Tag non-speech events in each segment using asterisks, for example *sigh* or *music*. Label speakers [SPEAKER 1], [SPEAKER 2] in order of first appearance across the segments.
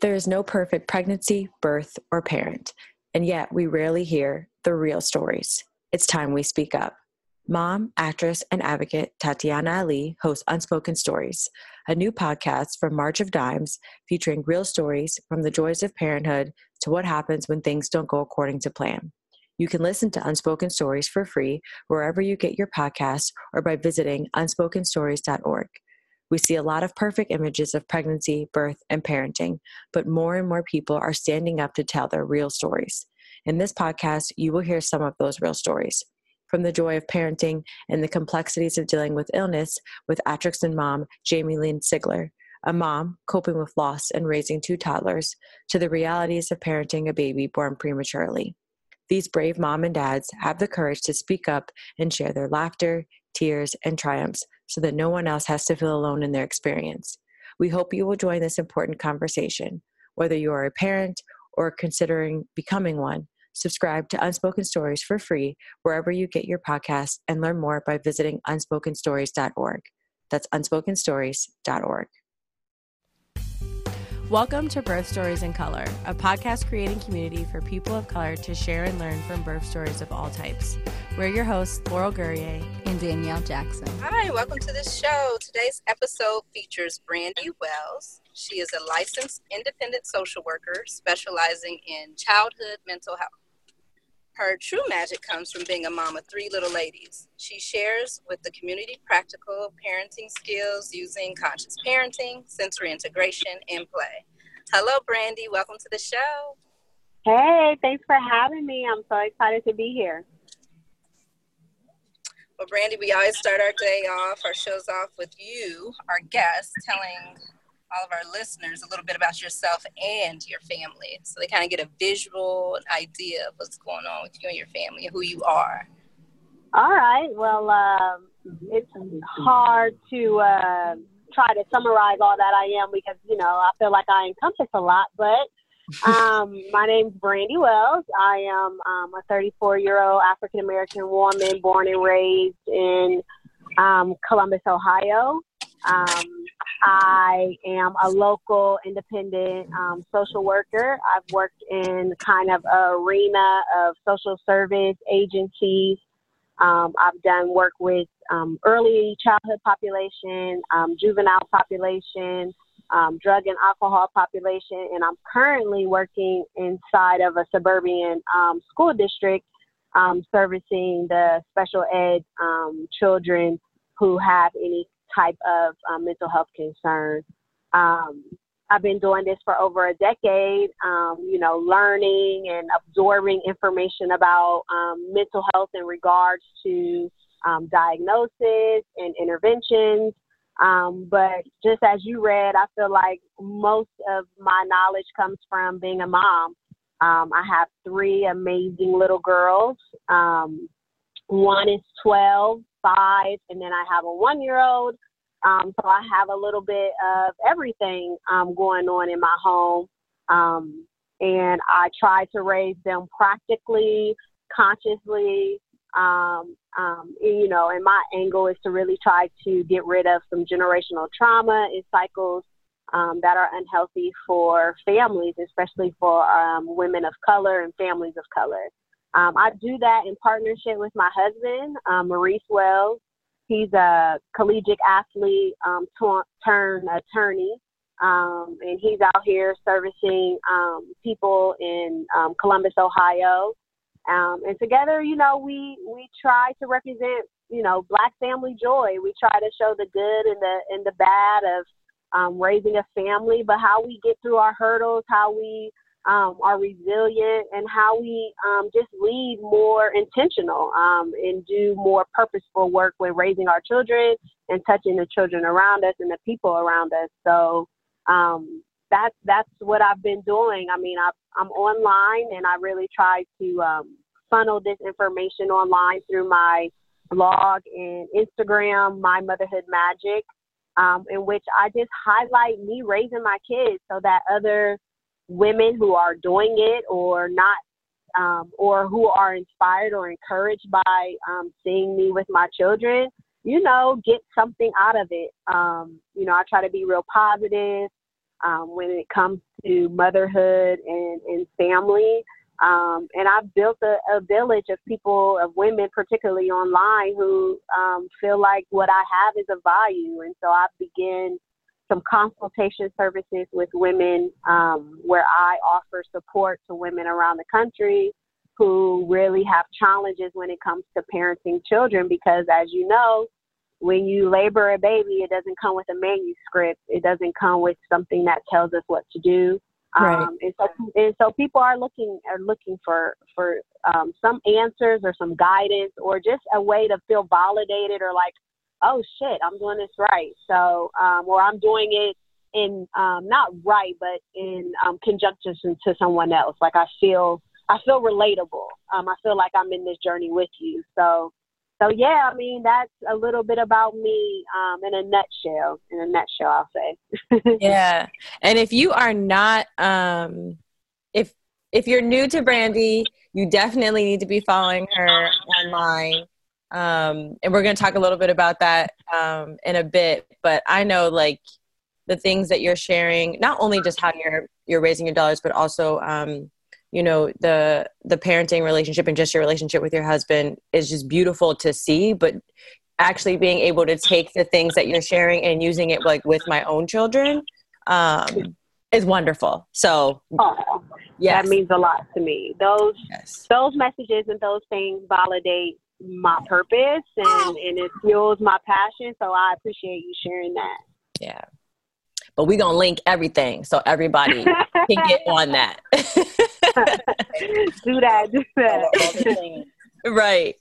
[SPEAKER 1] There is no perfect pregnancy, birth, or parent, and yet we rarely hear the real stories. It's time we speak up. Mom, actress, and advocate Tatiana Ali hosts Unspoken Stories, a new podcast from March of Dimes featuring real stories from the joys of parenthood to what happens when things don't go according to plan. You can listen to Unspoken Stories for free wherever you get your podcasts or by visiting unspokenstories.org. We see a lot of perfect images of pregnancy, birth, and parenting, but more and more people are standing up to tell their real stories. In this podcast, you will hear some of those real stories. From the joy of parenting and the complexities of dealing with illness with and mom Jamie Lynn Sigler, a mom coping with loss and raising two toddlers, to the realities of parenting a baby born prematurely. These brave mom and dads have the courage to speak up and share their laughter, tears, and triumphs so that no one else has to feel alone in their experience. We hope you will join this important conversation. Whether you are a parent or considering becoming one, subscribe to Unspoken Stories for free wherever you get your podcasts and learn more by visiting unspokenstories.org. That's unspokenstories.org. Welcome to Birth Stories in Color, a podcast creating community for people of color to share and learn from birth stories of all types. We're your hosts, Laurel Gourrier
[SPEAKER 2] and Danielle Jackson.
[SPEAKER 3] Hi, welcome to the show. Today's episode features Brandy Wells. She is a licensed independent social worker specializing in childhood mental health. Her true magic comes from being a mom of three little ladies. She shares with the community practical parenting skills using conscious parenting, sensory integration, and play. Hello, Brandy. Welcome to the show.
[SPEAKER 4] Hey, thanks for having me. I'm so excited to be here.
[SPEAKER 3] Well, Brandy, we always start our day off, our shows off with you, our guest, telling all of our listeners a little bit about yourself and your family so they kind of get a visual idea of what's going on with you and your family and who you are.
[SPEAKER 4] All right. Well, um, it's hard to uh, try to summarize all that I am because, you know, I feel like I encompass a lot, but *laughs* um, my name's Brandy Wells. I am um, a 34 year old African American woman born and raised in um, Columbus, Ohio. Um, I am a local independent um, social worker. I've worked in kind of arena of social service agencies. Um, I've done work with um, early childhood population, um, juvenile population, um, drug and alcohol population, and I'm currently working inside of a suburban um, school district servicing the special ed children who have any type of um, mental health concern. Um, I've been doing this for over a decade, um, you know, learning and absorbing information about um, mental health in regards to um, diagnosis and interventions. Um, but just as you read, I feel like most of my knowledge comes from being a mom. I have three amazing little girls. one is 12, five, and then I have a one year old. Um, so I have a little bit of everything um, going on in my home. Um, and I try to raise them practically, consciously. Um, um, you know, and my angle is to really try to get rid of some generational trauma and cycles um, that are unhealthy for families, especially for women of color and families of color. Um, I do that in partnership with my husband, um, Maurice Wells. He's a collegiate athlete um, turned attorney, um, and he's out here servicing um, people in um, Columbus, Ohio. and together, you know, we we try to represent, you know, Black family joy. We try to show the good and the and the bad of raising a family, but how we get through our hurdles, how we um, are resilient and how we um, just lead more intentional um, and do more purposeful work with raising our children and touching the children around us and the people around us. So um, that's that's what I've been doing. I mean, I, I'm online and I really try to um, funnel this information online through my blog and Instagram, My Motherhood Magic, um, in which I just highlight me raising my kids so that other women who are doing it or not um, or who are inspired or encouraged by um, seeing me with my children, you know, get something out of it. Um, you know, I try to be real positive. um, when it comes to motherhood and, and family. Um, and I've built a, a, village of people, of women, particularly online, who um, feel like what I have is a value. And so I begin some consultation services with women um, where I offer support to women around the country who really have challenges when it comes to parenting children because, as you know, when you labor a baby, it doesn't come with a manuscript. It doesn't come with something that tells us what to do. Right. Um, and so, and so people are looking are looking for for um, some answers or some guidance or just a way to feel validated or like, oh shit, I'm doing this right. So, um, or I'm doing it in um, not right, but in um, conjunction to someone else. Like I feel I feel relatable. Um, I feel like I'm in this journey with you. So so yeah, I mean that's a little bit about me um, in a nutshell. In a nutshell, I'll say. *laughs*
[SPEAKER 1] yeah, and if you are not, um, if if you're new to Brandy, you definitely need to be following her online. Um, and we're going to talk a little bit about that um, in a bit. But I know like the things that you're sharing, not only just how you're you're raising your dollars, but also um, you know the the parenting relationship and just your relationship with your husband is just beautiful to see but actually being able to take the things that you're sharing and using it like with my own children um, is wonderful so
[SPEAKER 4] oh, yeah that means a lot to me those yes. those messages and those things validate my purpose and, and it fuels my passion so i appreciate you sharing that.
[SPEAKER 1] Yeah. But we're gonna link everything so everybody can get *laughs* on that. *laughs*
[SPEAKER 4] Do that do that.
[SPEAKER 1] right.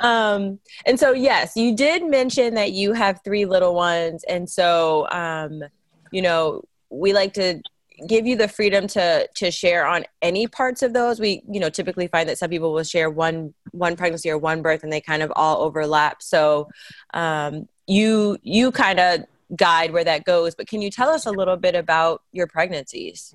[SPEAKER 1] Um and so yes you did mention that you have three little ones. And so um you know we like to give you the freedom to to share on any parts of those we you know typically find that some people will share one one pregnancy or one birth and they kind of all overlap so um you you kind of guide where that goes, but can you tell us a little bit about your pregnancies?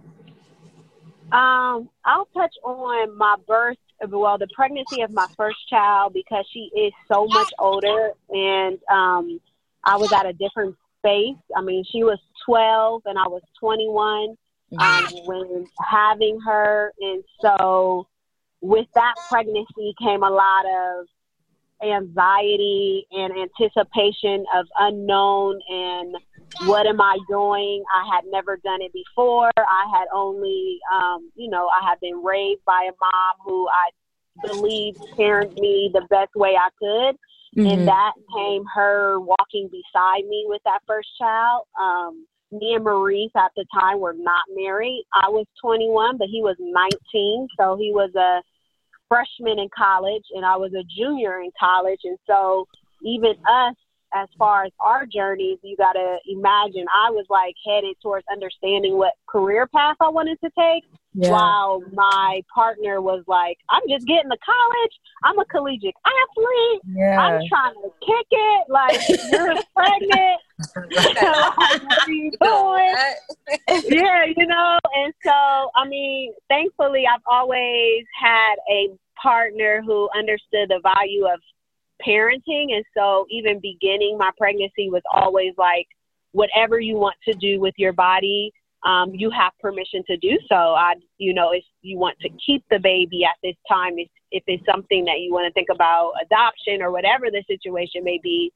[SPEAKER 4] Um, I'll touch on my birth, well, the pregnancy of my first child because she is so much older and um, I was at a different space. I mean, she was 12 and I was 21 um, when having her. And so with that pregnancy came a lot of anxiety and anticipation of unknown and what am I doing? I had never done it before. I had only, um, you know, I had been raised by a mom who I believed parented me the best way I could. Mm-hmm. And that came her walking beside me with that first child. Um, me and Maurice at the time were not married. I was 21, but he was 19. So he was a freshman in college and I was a junior in college. And so even us, as far as our journeys, you got to imagine I was like headed towards understanding what career path I wanted to take. Yeah. While my partner was like, I'm just getting to college. I'm a collegiate athlete. Yeah. I'm trying to kick it. Like, you're *laughs* pregnant. what are you *laughs* doing? yeah, you know. And so, I mean, thankfully, I've always had a partner who understood the value of parenting. And so, even beginning my pregnancy was always like, whatever you want to do with your body, um, you have permission to do so. I, you know, if you want to keep the baby at this time, if, if it's something that you want to think about adoption or whatever the situation may be,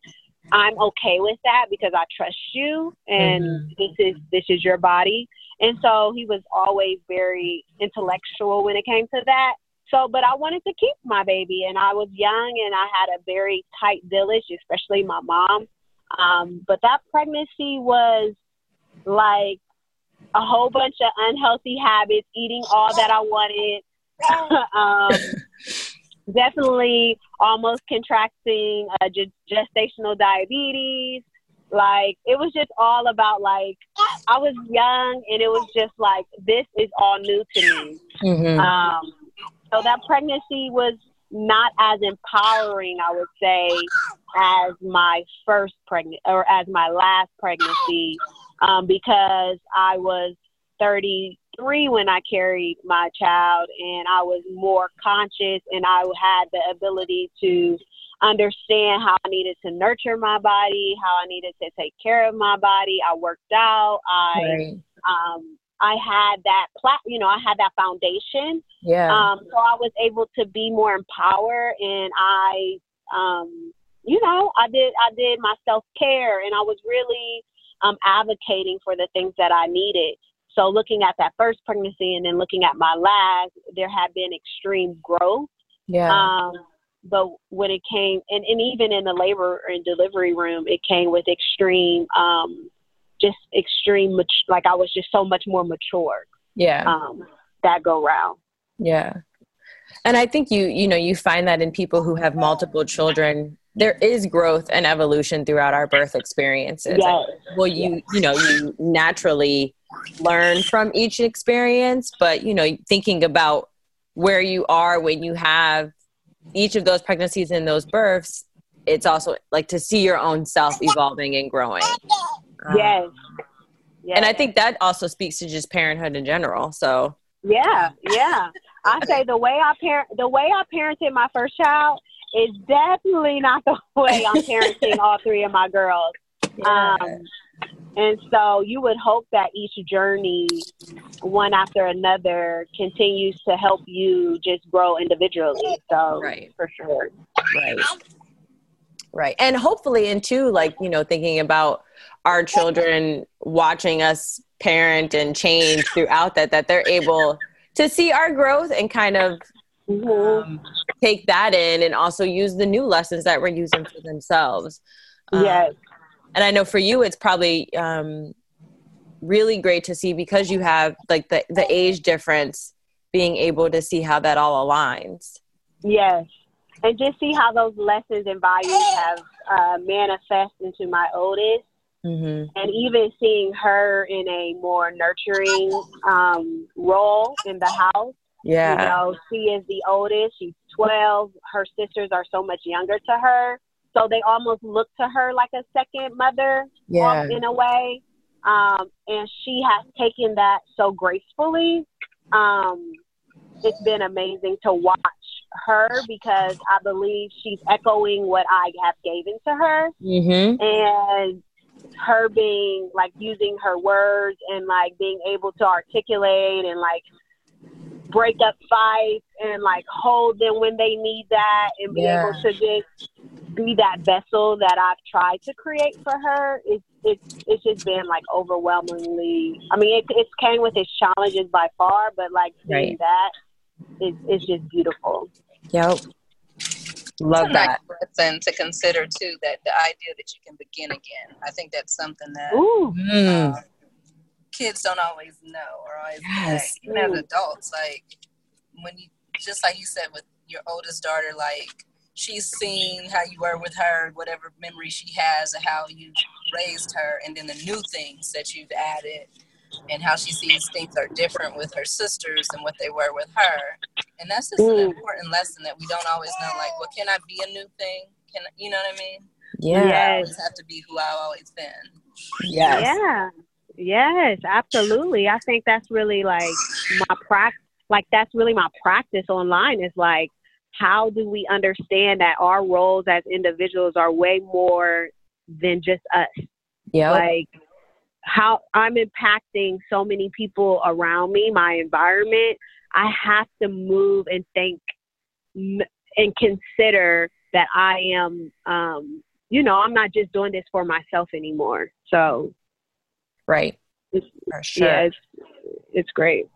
[SPEAKER 4] I'm okay with that because I trust you and mm-hmm. this is this is your body. And so he was always very intellectual when it came to that. So, but I wanted to keep my baby, and I was young, and I had a very tight village, especially my mom. Um, but that pregnancy was like a whole bunch of unhealthy habits, eating all that I wanted. *laughs* um, *laughs* definitely almost contracting uh, gestational diabetes. Like it was just all about like I was young and it was just like this is all new to me. Mm-hmm. Um, so that pregnancy was not as empowering, I would say, as my first pregnant or as my last pregnancy, um, because I was 33 when I carried my child, and I was more conscious, and I had the ability to understand how I needed to nurture my body, how I needed to take care of my body. I worked out. I right. um, I had that plat, you know, I had that foundation.
[SPEAKER 1] Yeah.
[SPEAKER 4] Um, so I was able to be more empowered, and I, um, you know, I did I did my self care, and I was really um, advocating for the things that I needed. So looking at that first pregnancy and then looking at my last, there had been extreme growth.
[SPEAKER 1] yeah.
[SPEAKER 4] Um, but when it came, and, and even in the labor and delivery room, it came with extreme, um, just extreme, like I was just so much more mature
[SPEAKER 1] yeah.
[SPEAKER 4] um, that go round.
[SPEAKER 1] Yeah. And I think you, you know, you find that in people who have multiple children, there is growth and evolution throughout our birth experiences.
[SPEAKER 4] Yes.
[SPEAKER 1] Well, you, you know, you naturally learn from each experience, but, you know, thinking about where you are when you have each of those pregnancies and those births, it's also like to see your own self evolving and growing. Um,
[SPEAKER 4] yes. yes.
[SPEAKER 1] And I think that also speaks to just parenthood in general. So,
[SPEAKER 4] Yeah, yeah. I *laughs* say the way I parent, the way I parented my first child is definitely not the *laughs* way I'm parenting all three of my girls. *laughs*
[SPEAKER 1] yeah.
[SPEAKER 4] Um, and so you would hope that each journey, one after another, continues to help you just grow individually. So,
[SPEAKER 1] Right.
[SPEAKER 4] for sure.
[SPEAKER 1] right right and hopefully and too like you know thinking about our children watching us parent and change throughout that that they're able to see our growth and kind of
[SPEAKER 4] Mhm.
[SPEAKER 1] um, take that in and also use the new lessons that we're using for themselves Um,
[SPEAKER 4] yes.
[SPEAKER 1] and i know for you it's probably um, really great to see because you have like the, the age difference being able to see how that all aligns
[SPEAKER 4] Yes. And just see how those lessons and values have uh, manifest into my oldest.
[SPEAKER 1] mm-hmm.
[SPEAKER 4] and even seeing her in a more nurturing um, role in the house.
[SPEAKER 1] Yeah
[SPEAKER 4] You know, she is the oldest. She's 12. Her sisters are so much younger to her. So they almost look to her like a second mother
[SPEAKER 1] yeah
[SPEAKER 4] in a way. Um, and she has taken that so gracefully. Um, it's been amazing to watch her because I believe she's echoing what I have given to her
[SPEAKER 1] mm-hmm.
[SPEAKER 4] and her being like using her words and like being able to articulate and like break up fights and like hold them when they need that and be
[SPEAKER 1] Yeah.
[SPEAKER 4] able to just be that vessel that I've tried to create for her. It's it's it's just been like overwhelmingly. I mean, it it came with its challenges by far, but like seeing
[SPEAKER 1] Right.
[SPEAKER 4] that is is just beautiful.
[SPEAKER 1] Yep. Love
[SPEAKER 3] It's nice
[SPEAKER 1] that.
[SPEAKER 3] lesson to consider too. That the idea that you can begin again. I think that's something that
[SPEAKER 4] Ooh,
[SPEAKER 1] Mm.
[SPEAKER 3] Kids don't always know or always
[SPEAKER 1] Yes.
[SPEAKER 3] connect. Even as adults, like when you just like you said with your oldest daughter, like she's seen how you were with her, whatever memory she has of how you raised her, and then the new things that you've added, and how she sees things are different with her sisters and what they were with her. And that's just an important lesson that we don't always know. Like, well, can I be a new thing? Can you know what I mean?
[SPEAKER 1] Yeah.
[SPEAKER 3] I always have to be who I've always been.
[SPEAKER 1] Yes.
[SPEAKER 4] Yeah. Yes, absolutely. I think that's really like my practice. Like that's really my practice online is like, how do we understand that our roles as individuals are way more than just us?
[SPEAKER 1] Yeah.
[SPEAKER 4] Like how I'm impacting so many people around me, my environment. I have to move and think m- and consider that I am, um, you know, I'm not just doing this for myself anymore. So
[SPEAKER 1] right.
[SPEAKER 4] it's,
[SPEAKER 1] For sure.
[SPEAKER 4] yeah, it's, it's great.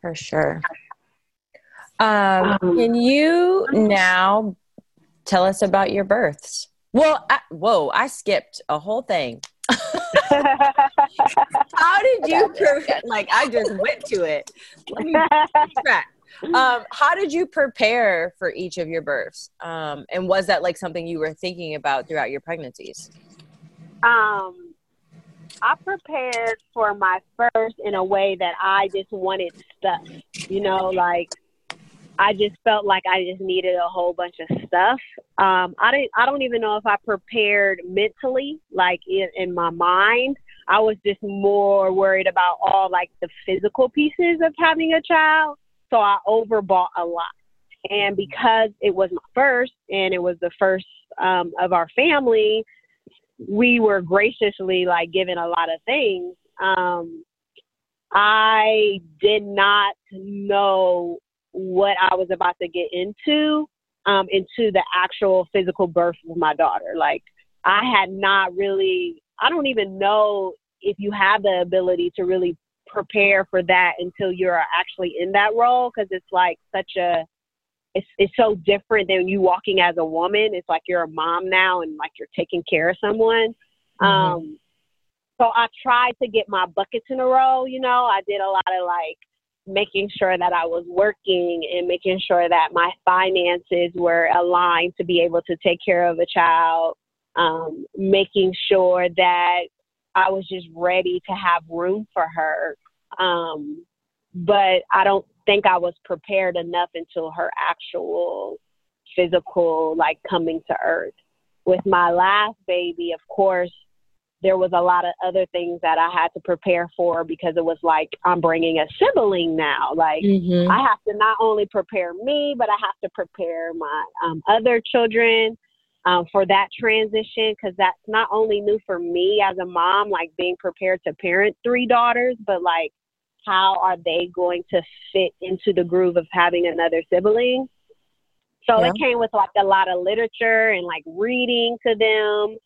[SPEAKER 1] For sure. Um,
[SPEAKER 4] Um,
[SPEAKER 1] can you now tell us about your births? Well, I, whoa, I skipped a whole thing. *laughs* How did you, like, I just went to it. Let me track. Um, how did you prepare for each of your births? Um, and was that like something you were thinking about throughout your pregnancies?
[SPEAKER 4] um, I prepared for my first in a way that I just wanted stuff. You know, like I just felt like I just needed a whole bunch of stuff. Um, I didn't. I don't even know if I prepared mentally, like in, in my mind. I was just more worried about all like the physical pieces of having a child. So I overbought a lot. And because it was my first and it was the first um, of our family, we were graciously like given a lot of things Um, I did not know what I was about to get into um, into the actual physical birth of my daughter. Like I had not really. I don't even know if you have the ability to really prepare for that until you're actually in that role because it's like such a it's it's so different than you walking as a woman. It's like you're a mom now and like you're taking care of someone. Mm-hmm. Um, so I tried to get my buckets in a row. You know, I did a lot of like making sure that I was working and making sure that my finances were aligned to be able to take care of a child. Um, making sure that I was just ready to have room for her. Um, but I don't think I was prepared enough until her actual physical, like coming to earth. With my last baby, of course, there was a lot of other things that I had to prepare for because it was like I'm bringing a sibling now. Like mm-hmm. I have to not only prepare me, but I have to prepare my um, other children um, for that transition because that's not only new for me as a mom, like being prepared to parent three daughters, but like how are they going to fit into the groove of having another sibling? So yeah. it came with like a lot of literature and like reading to them,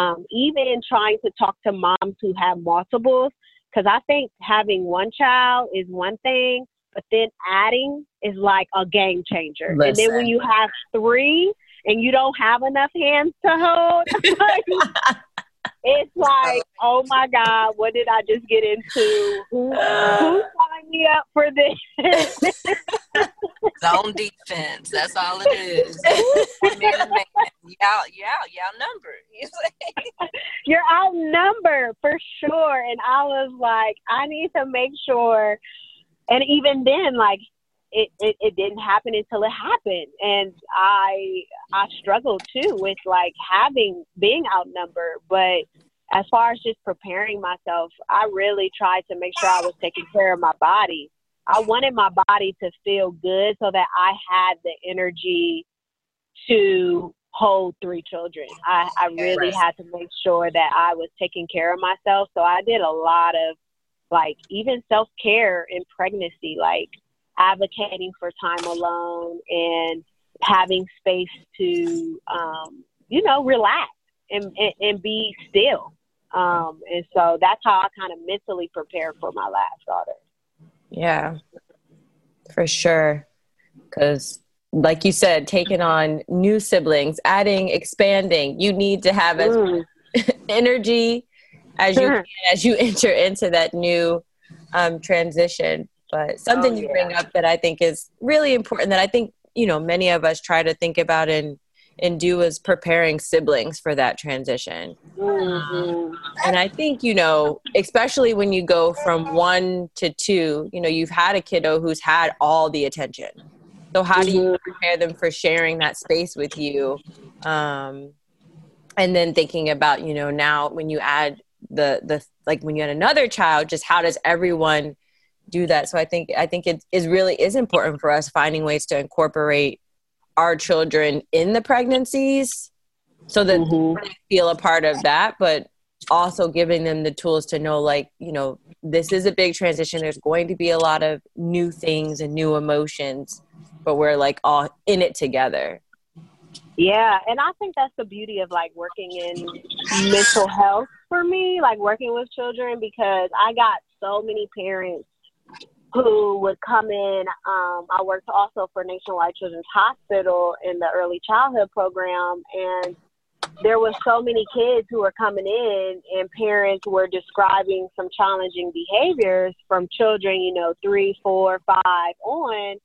[SPEAKER 4] um, even trying to talk to moms who have multiples. Because I think having one child is one thing, but then adding is like a game changer. Listen. And then when you have three, and you don't have enough hands to hold, *laughs* it's like, oh my God, what did I just get into? Who, who uh, signed me up for this? *laughs*
[SPEAKER 3] Zone defense. That's all it is. *laughs* y'all, y'all, y'all numbered. *laughs*
[SPEAKER 4] You're outnumbered for sure. And I was like, I need to make sure. And even then, like it, it, it didn't happen until it happened. And i i struggled too with like having being outnumbered. But as far as just preparing myself i really tried to make sure i was taking care of my body. I wanted my body to feel good so that i had the energy to hold three children. I, I really had to make sure that i was taking care of myself. So i did a lot of like even self-care in pregnancy like advocating for time alone and having space to, um, you know, relax and, and, and be still. Um, and so that's how I kind of mentally prepared for my last daughter.
[SPEAKER 1] Yeah, for sure. Because, like you said, taking on new siblings, adding, expanding, you need to have as mm. *laughs* energy as you *laughs* can as you enter into that new um, transition. But something oh, you bring up that I think is really important that I think, you know, many of us try to think about and and do is preparing siblings for that transition. Mm-hmm. And I think, you know, especially when you go from one to two, you know, you've had a kiddo who's had all the attention. So how do you mm-hmm. prepare them for sharing that space with you? Um, and then thinking about, you know, now when you add the the like when you had another child, just how does everyone do that. So I think I think it is really is important for us finding ways to incorporate our children in the pregnancies so that mm-hmm. they feel a part of that, but also giving them the tools to know like, you know, this is a big transition. There's going to be a lot of new things and new emotions, but we're like all in it together.
[SPEAKER 4] Yeah, and I think that's the beauty of like working in mental health for me, like working with children because I got so many parents who would come in. Um, I worked also for Nationwide Children's Hospital in the early childhood program, and there were so many kids who were coming in, and parents were describing some challenging behaviors from children, you know, three, four, five on.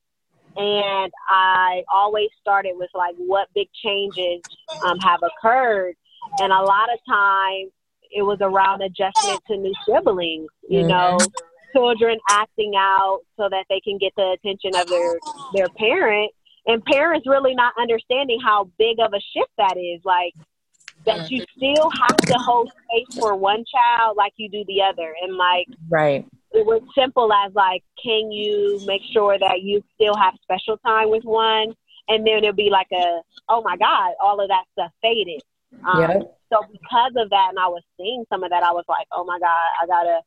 [SPEAKER 4] And I always started with like, what big changes um, have occurred? And a lot of times it was around adjustment to new siblings, you mm-hmm. know children acting out so that they can get the attention of their their parent and parents really not understanding how big of a shift that is like that you still have to hold space for one child like you do the other and like
[SPEAKER 1] right.
[SPEAKER 4] it was simple as like can you make sure that you still have special time with one? And then it'll be like a oh my god all of that stuff faded. Um, yep. so because of that and i was seeing some of that i was like oh my god i gotta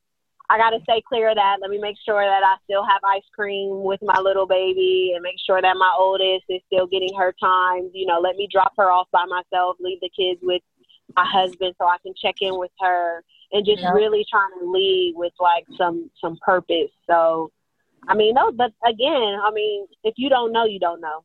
[SPEAKER 4] I got to stay clear of that. Let me make sure that I still have ice cream with my little baby and make sure that my oldest is still getting her time. You know, let me drop her off by myself, leave the kids with my husband so I can check in with her and just yeah. really trying to lead with like some some purpose. So, I mean, no, but again, I mean, if you don't know, you don't know.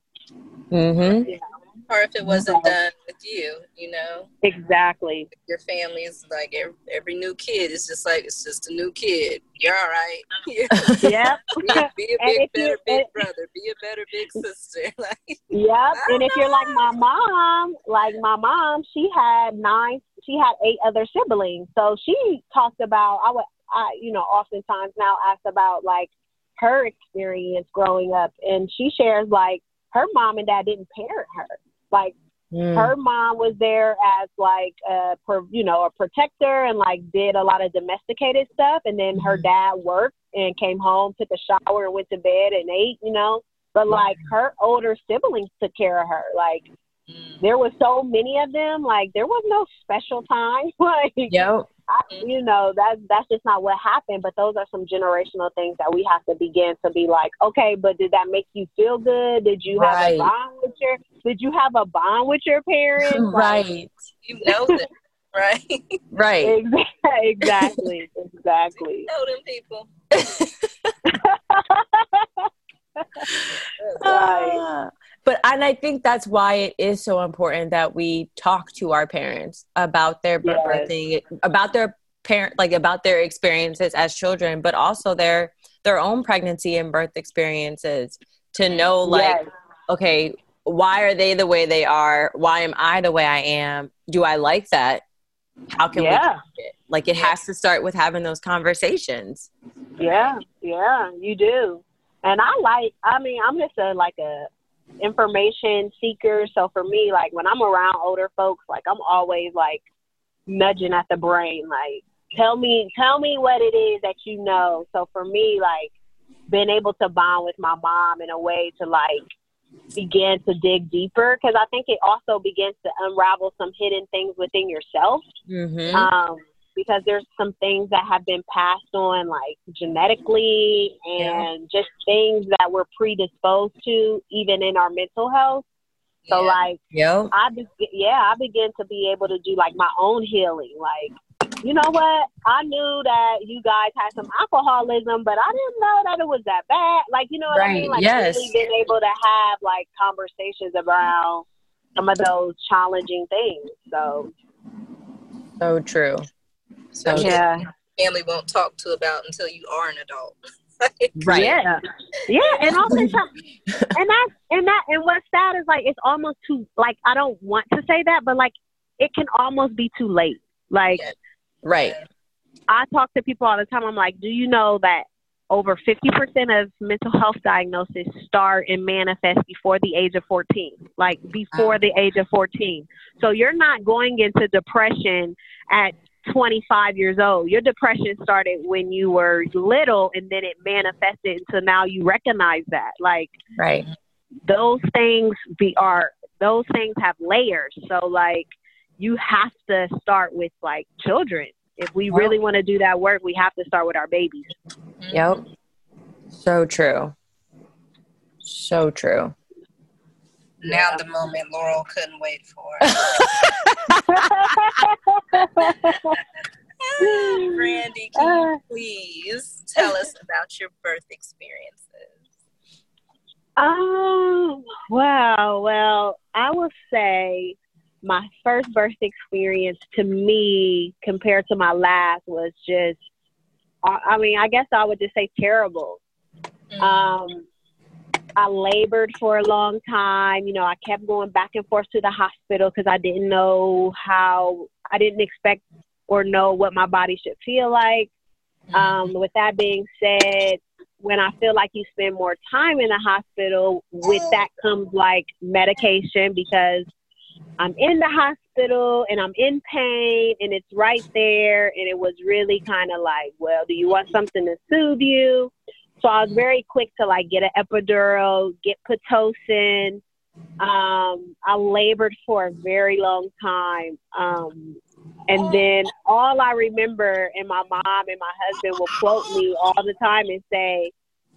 [SPEAKER 1] Mm-hmm.
[SPEAKER 3] You know? Or if it wasn't done with you, you know.
[SPEAKER 4] Exactly.
[SPEAKER 3] Your family is like every, every new kid is just like it's just a new kid. You're all right. *laughs* *laughs*
[SPEAKER 4] yeah. *laughs*
[SPEAKER 3] Be, be, a big, better big brother. Be a better big sister. like.
[SPEAKER 4] Yep. And if know. you're like my mom, like my mom, she had nine. She had eight other siblings. So she talked about. I would. I you know oftentimes now ask about like her experience growing up, and she shares like her mom and dad didn't parent her. Like mm. her mom was there as like a you know a protector and like did a lot of domesticated stuff, and then her mm-hmm. dad worked and came home, took a shower, and went to bed and ate. You know, but like her older siblings took care of her. Like mm. there was so many of them. Like there was no special time. *laughs* like
[SPEAKER 1] yep.
[SPEAKER 4] I, you know that that's just not what happened. But those are some generational things that we have to begin to be like, okay, but did that make you feel good? Did you have right. a bond with your? Did you have a bond with your parents? *laughs*
[SPEAKER 1] right.
[SPEAKER 3] Like, you know them, *laughs* right?
[SPEAKER 1] right. *laughs*
[SPEAKER 4] Exactly. Exactly.
[SPEAKER 3] You know them people.
[SPEAKER 1] right. Ah. But and I think that's why it is so important that we talk to our parents about their yes. birthing, about their parent, like about their experiences as children, but also their their own pregnancy and birth experiences to know, like, yes. okay, why are they the way they are? Why am I the way I am? Do I like that? How can yeah. we it? Like it has to start with having those conversations.
[SPEAKER 4] Yeah, yeah, you do. And I like I mean, I'm just a like a information seeker. So for me, like when I'm around older folks, like I'm always like nudging at the brain, like tell me, tell me what it is that you know. So for me, like being able to bond with my mom in a way to like begin to dig deeper because I think it also begins to unravel some hidden things within yourself.
[SPEAKER 1] Mm-hmm.
[SPEAKER 4] Um, because there's some things that have been passed on like genetically and yeah. just things that we're predisposed to even in our mental health so yeah. like
[SPEAKER 1] yeah
[SPEAKER 4] i be- yeah i begin to be able to do like my own healing like you know what i knew that you guys had some alcoholism but i didn't know that it was that bad like you know what
[SPEAKER 1] right.
[SPEAKER 4] i mean like
[SPEAKER 1] yes.
[SPEAKER 4] really being able to have like conversations around some of those challenging things so
[SPEAKER 1] so true
[SPEAKER 3] so yeah, family won't talk to about until you are an adult. *laughs*
[SPEAKER 1] right.
[SPEAKER 4] Yeah. Yeah. And oftentimes, *laughs* and that, and that, and what's sad is like, it's almost too, like, I don't want to say that, but like, it can almost be too late. Like, yeah.
[SPEAKER 1] right.
[SPEAKER 4] I talk to people all the time. I'm like, do you know that over 50% of mental health diagnoses start and manifest before the age of 14, like before the age of 14. So you're not going into depression at 25 years old. Your depression started when you were little and then it manifested until now you recognize that. Like
[SPEAKER 1] right.
[SPEAKER 4] Those things be are those things have layers. So like you have to start with like children. If we really want to do that work, we have to start with our babies.
[SPEAKER 1] Yep. So true. So true.
[SPEAKER 3] Now the moment Laurel couldn't wait for. *laughs* Brandy, can you uh. please tell us about your birth experiences?
[SPEAKER 4] Um, wow. Well, I will say my first birth experience to me compared to my last was just, I mean, I guess I would just say terrible. Mm-hmm. Um, I labored for a long time. You know, I kept going back and forth to the hospital because I didn't know how, I didn't expect or know what my body should feel like. Um, with that being said, when I feel like you spend more time in the hospital, with that comes like medication because I'm in the hospital and I'm in pain and it's right there. And it was really kind of like, well, do you want something to soothe you? So I was very quick to like get an epidural, get pitocin. Um, I labored for a very long time. Um, And then all I remember, and my mom and my husband will quote me all the time and say,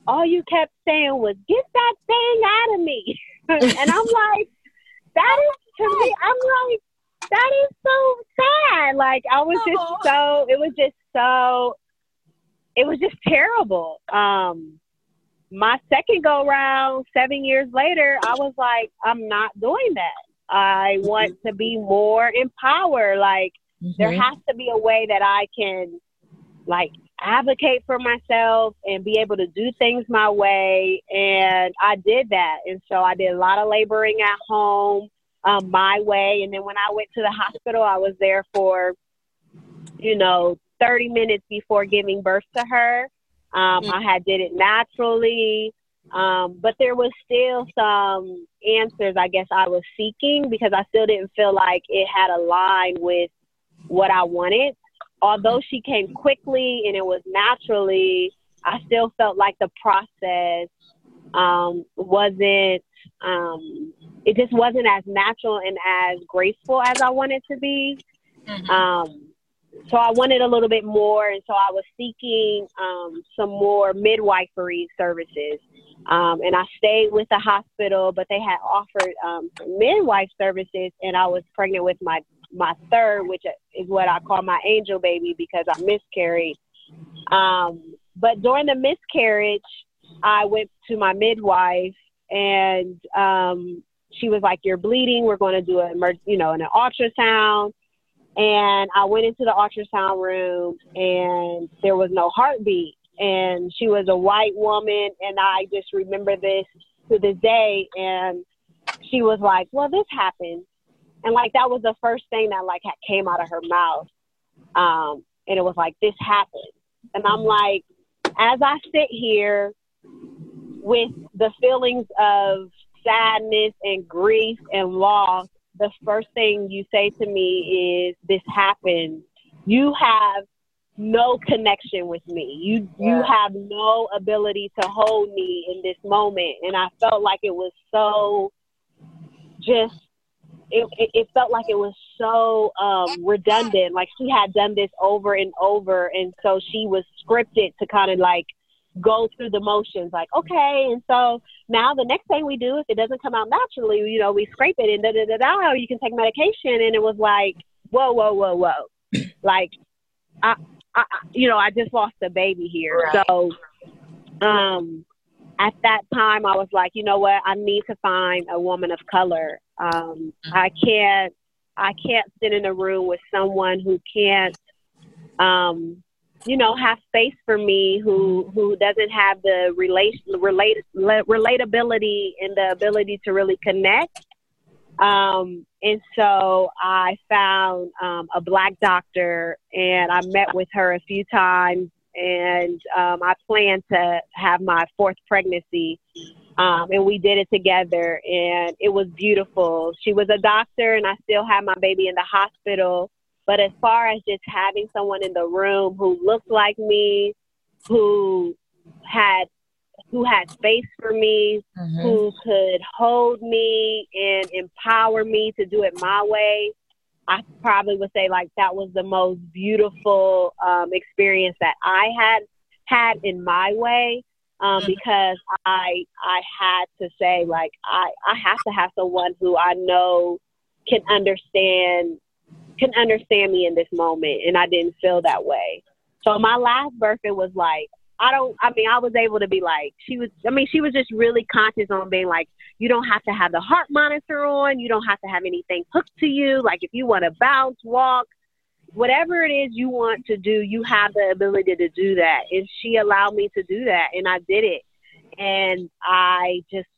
[SPEAKER 4] all you kept saying was, get that thing out of me. *laughs* and I'm like, that is to me, I'm like, that is so sad. Like I was just so it was just so it was just terrible. Um my second go round, seven years later, I was like, I'm not doing that. I want to be more empowered. Like mm-hmm. there has to be a way that I can like advocate for myself and be able to do things my way. And I did that. And so I did a lot of laboring at home um, my way. And then when I went to the hospital, I was there for, you know, 30 minutes before giving birth to her. Um, mm-hmm. I had did it naturally. Um, but there was still some answers I guess I was seeking because I still didn't feel like it had aligned with what I wanted. Although she came quickly and it was naturally, I still felt like the process um, wasn't um, it just wasn't as natural and as graceful as I wanted to be. Mm-hmm. So I wanted a little bit more, and so I was seeking um, some more midwifery services. Um, and I stayed with the hospital, but they had offered um, midwife services, and I was pregnant with my my third, which is what I call my angel baby because I miscarried. Um, but during the miscarriage, I went to my midwife, and um, she was like, "You're bleeding. We're going to do an a, you know, an ultrasound." And I went into the ultrasound room, and there was no heartbeat. And she was a white woman, and I just remember this to this day. And she was like, "Well, this happened," and like that was the first thing that like came out of her mouth. Um, and it was like, "This happened," and I'm like, as I sit here with the feelings of sadness and grief and loss, the first thing you say to me is, This happened. You have no connection with me. You yeah. you have no ability to hold me in this moment. And I felt like it was so just it, it, it felt like it was so um, redundant. Like she had done this over and over, and so she was scripted to kind of like go through the motions like okay and so now the next thing we do if it doesn't come out naturally you know we scrape it and da da da da or you can take medication. And it was like whoa whoa whoa whoa. *clears throat* Like I, I you know i just lost a baby here. Right. so um at that time i was like you know what? I need to find a woman of color. Um mm-hmm. i can't i can't sit in a room with someone who can't um you know, have space for me who who doesn't have the relation relate relatability and the ability to really connect. Um, and so I found um, a black doctor, and I met with her a few times, and um, I plan to have my fourth pregnancy. Um, and we did it together, and it was beautiful. She was a doctor, and I still had my baby in the hospital but as far as just having someone in the room who looked like me, who had who had space for me, mm-hmm. who could hold me and empower me to do it my way, I probably would say like that was the most beautiful um, experience that I had had in my way. Um, mm-hmm. because I I had to say like I I have to have someone who I know can understand can understand me in this moment, and I didn't feel that way. So my last birthday was like, I don't, I mean, I was able to be like, she was, I mean, she was just really conscious on being like, you don't have to have the heart monitor on. You don't have to have anything hooked to you. Like, if you want to bounce, walk, whatever it is you want to do, you have the ability to do that. And she allowed me to do that. And I did it. And I just,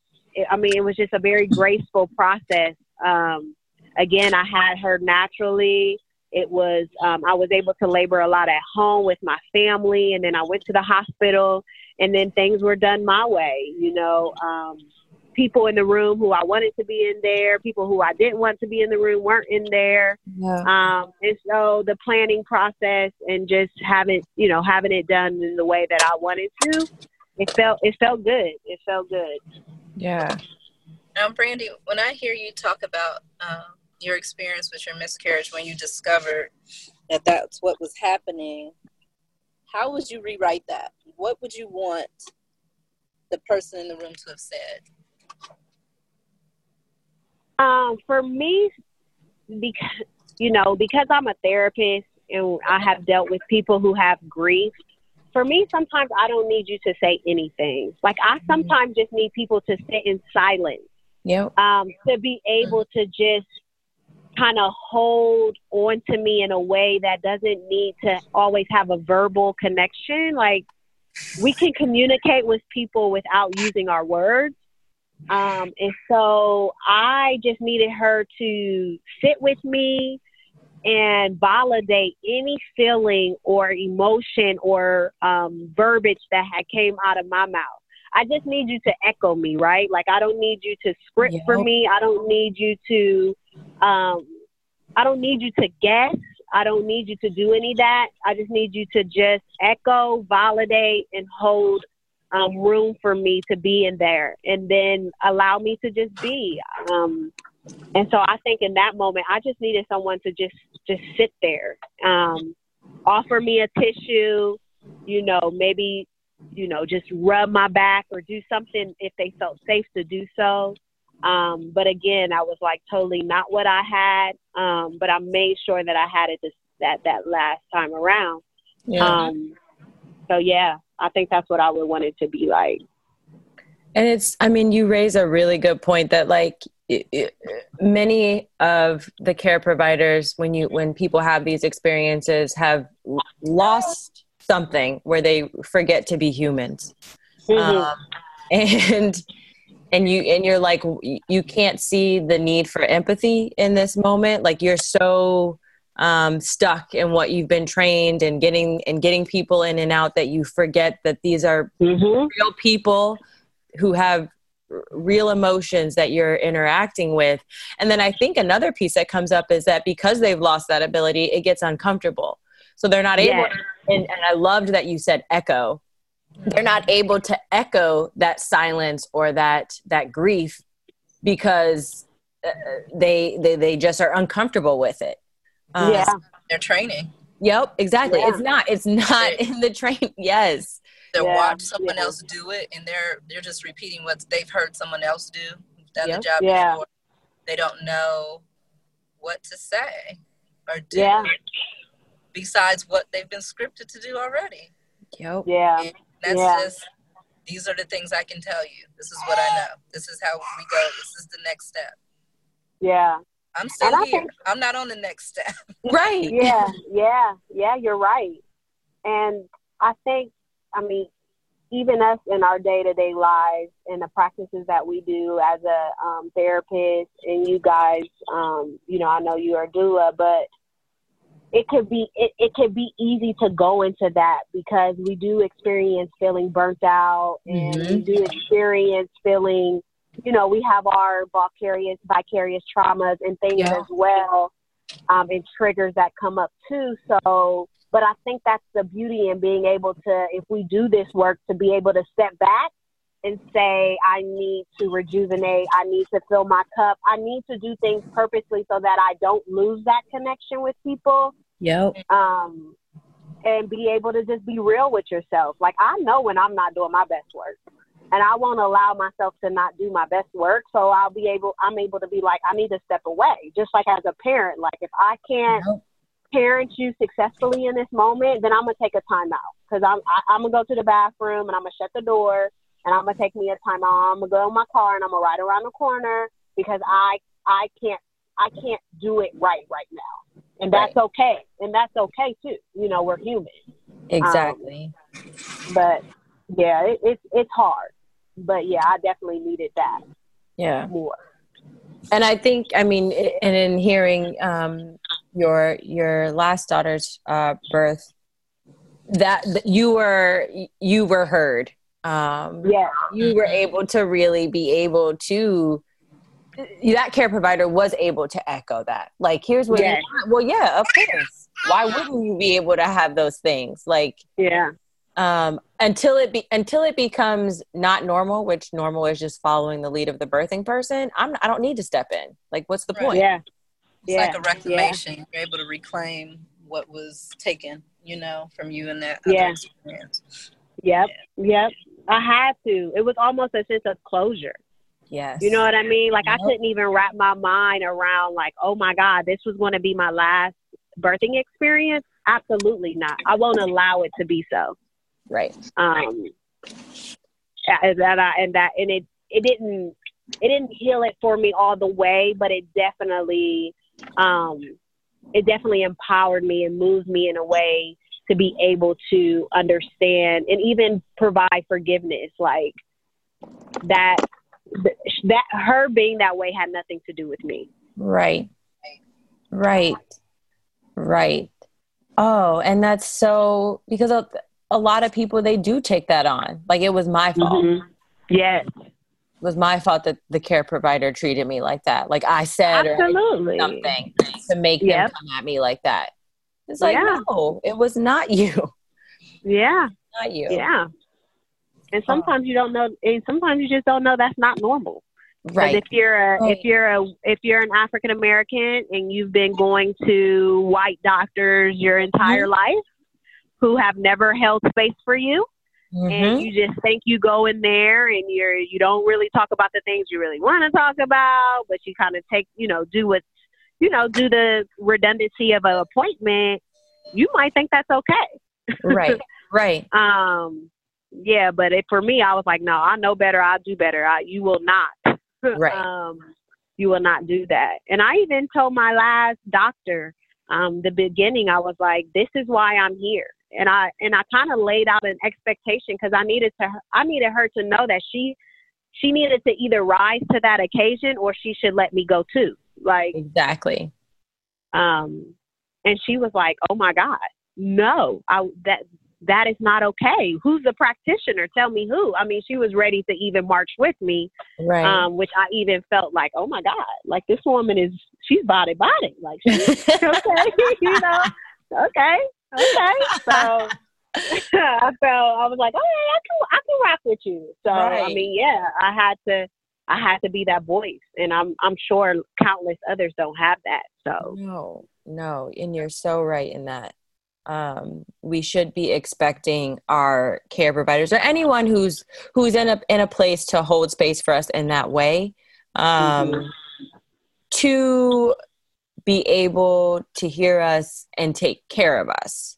[SPEAKER 4] I mean, it was just a very graceful process. Um, again, I had her naturally. It was, um, I was able to labor a lot at home with my family, and then I went to the hospital, and then things were done my way. You know, um, people in the room who I wanted to be in there, people who I didn't want to be in the room weren't in there. Yeah. Um, and so the planning process and just having, you know, having it done in the way that I wanted to, it felt, it felt good. It felt good.
[SPEAKER 1] Yeah.
[SPEAKER 3] Um, Brandy, when I hear you talk about um, your experience with your miscarriage when you discovered that that's what was happening, how would you rewrite that? What would you want the person in the room to have said?
[SPEAKER 4] Um, for me, because you know, because I'm a therapist and I have dealt with people who have grief. For me, sometimes I don't need you to say anything. Like I mm-hmm. sometimes just need people to sit in silence.
[SPEAKER 1] Yep.
[SPEAKER 4] Um, to be able to just kind of hold on to me in a way that doesn't need to always have a verbal connection. Like we can communicate with people without using our words. Um, and so I just needed her to sit with me and validate any feeling or emotion or um, verbiage that had came out of my mouth. I just need you to echo me, right? Like I don't need you to script yep. for me. I don't need you to um, I don't need you to guess. I don't need you to do any of that. I just need you to just echo, validate, and hold um, room for me to be in there, and then allow me to just be. Um, and so I think in that moment, I just needed someone to just just sit there, um, offer me a tissue, you know, maybe you know just rub my back or do something if they felt safe to do so. Um, but again, I was like totally not what I had. Um, but I made sure that I had it this, that that last time around. Yeah. Um, so yeah, I think that's what I would want it to be like.
[SPEAKER 1] And it's, I mean, you raise a really good point that like it, it, many of the care providers, when you when people have these experiences, have lost something where they forget to be humans, mm-hmm. um, *laughs* and and you and you're like you can't see the need for empathy in this moment. Like you're so um, stuck in what you've been trained and getting and getting people in and out that you forget that these are mm-hmm. real people who have real emotions that you're interacting with. And then i think another piece that comes up is that because they've lost that ability it gets uncomfortable. So they're not able to, and, and i loved that you said echo they're not able to echo that silence or that that grief because uh, they, they they just are uncomfortable with it
[SPEAKER 4] um, yeah
[SPEAKER 3] they're training
[SPEAKER 1] yep exactly yeah. it's not it's not in the train *laughs* yes
[SPEAKER 3] they yeah. watch someone yeah. else do it and they're they're just repeating what they've heard someone else do done yep. the job yeah. before they don't know what to say or do yeah. besides what they've been scripted to do already
[SPEAKER 1] yep.
[SPEAKER 4] yeah
[SPEAKER 3] and that's yeah. just these are the things I can tell you. This is what I know. This is how we go. This is the next step.
[SPEAKER 4] Yeah.
[SPEAKER 3] I'm still here. Think, I'm not on the next step. *laughs*
[SPEAKER 1] right.
[SPEAKER 4] Yeah. Yeah. Yeah. You're right. And I think, I mean, even us in our day to day lives and the practices that we do as a um, therapist, and you guys, um, you know, I know you are doula, but it could be it, it could be easy to go into that because we do experience feeling burnt out and mm-hmm. we do experience feeling you know we have our vicarious vicarious traumas and things yeah. as well um, and triggers that come up too so but i think that's the beauty in being able to if we do this work to be able to step back and say i need to rejuvenate i need to fill my cup i need to do things purposely so that i don't lose that connection with people
[SPEAKER 1] Yep.
[SPEAKER 4] Um, and be able to just be real with yourself. Like I know when I'm not doing my best work, and I won't allow myself to not do my best work. So I'll be able, I'm able to be like, I need to step away. Just like as a parent, like if I can't yep. parent you successfully in this moment, then I'm gonna take a time out because I'm I, I'm gonna go to the bathroom and I'm gonna shut the door and I'm gonna take me a time out. I'm gonna go in my car and I'm gonna ride around the corner because I I can't I can't do it right right now and that's right. okay. And that's okay too. You know we're human.
[SPEAKER 1] Exactly.
[SPEAKER 4] Um, but yeah it, it's it's hard. But yeah i definitely needed that
[SPEAKER 1] yeah.
[SPEAKER 4] more.
[SPEAKER 1] And i think i mean and in hearing um, your your last daughter's uh, birth that, that you were you were heard. Um
[SPEAKER 4] yeah
[SPEAKER 1] you were able to really be able to that care provider was able to echo that. Like, here's what. Yes. well, yeah, of course. Why wouldn't you be able to have those things? Like,
[SPEAKER 4] yeah.
[SPEAKER 1] Um, until it be until it becomes not normal, which normal is just following the lead of the birthing person. I'm I don't need to step in. Like, what's the point?
[SPEAKER 4] Yeah.
[SPEAKER 3] It's yeah. like a reclamation. Yeah. You're able to reclaim what was taken, you know, from you in that yeah. experience.
[SPEAKER 4] Yep. Yeah. Yep. I had to. It was almost a sense of closure.
[SPEAKER 1] Yes.
[SPEAKER 4] You know what I mean? Like yep. I couldn't even wrap my mind around like, oh my God, this was going to be my last birthing experience. Absolutely not. I won't allow it to be so.
[SPEAKER 1] Right.
[SPEAKER 4] Um. And that I, and that and it it didn't it didn't heal it for me all the way, but it definitely um it definitely empowered me and moved me in a way to be able to understand and even provide forgiveness like that that her being that way had nothing to do with me
[SPEAKER 1] right right right oh and that's so because a, a lot of people they do take that on like it was my fault mm-hmm.
[SPEAKER 4] yes
[SPEAKER 1] it was my fault that the care provider treated me like that like i said
[SPEAKER 4] Absolutely.
[SPEAKER 1] something to make yep. them come at me like that it's like, yeah. no, it was not you.
[SPEAKER 4] Yeah.
[SPEAKER 1] Not you.
[SPEAKER 4] Yeah. And sometimes you don't know, and sometimes you just don't know that's not normal.
[SPEAKER 1] Right.
[SPEAKER 4] If you're a, right. if you're a, if you're an African American and you've been going to white doctors your entire mm-hmm. life, who have never held space for you, mm-hmm. and you just think you go in there and you're you don't really talk about the things you really want to talk about, but you kind of take you know do what you know, do the redundancy of an appointment, you might think that's okay.
[SPEAKER 1] right. *laughs* Right.
[SPEAKER 4] um, yeah, but it, for me, I was like, no, I know better. I'll do better. I, you will not. *laughs*
[SPEAKER 1] right.
[SPEAKER 4] Um, you will not do that. And I even told my last doctor, um, the beginning, I was like, this is why I'm here. And I and I kind of laid out an expectation because I needed to I needed her to know that she she needed to either rise to that occasion or she should let me go too. Like
[SPEAKER 1] exactly.
[SPEAKER 4] Um, and she was like, "Oh my God, no! I that that is not okay. Who's the practitioner? Tell me who." I mean, she was ready to even march with me,
[SPEAKER 1] right?
[SPEAKER 4] Um, which I even felt like, "Oh my God, like this woman is she's body body, like she's, *laughs* okay, *laughs* you know, okay, okay." So. *laughs* I felt I was like, oh yeah, I can I can rock with you. So right. I mean, yeah, I had to I had to be that voice, and I'm I'm sure countless others don't have that. So
[SPEAKER 1] no, no, and you're so right in that. Um, we should be expecting our care providers or anyone who's who's in a in a place to hold space for us in that way um, mm-hmm. to be able to hear us and take care of us.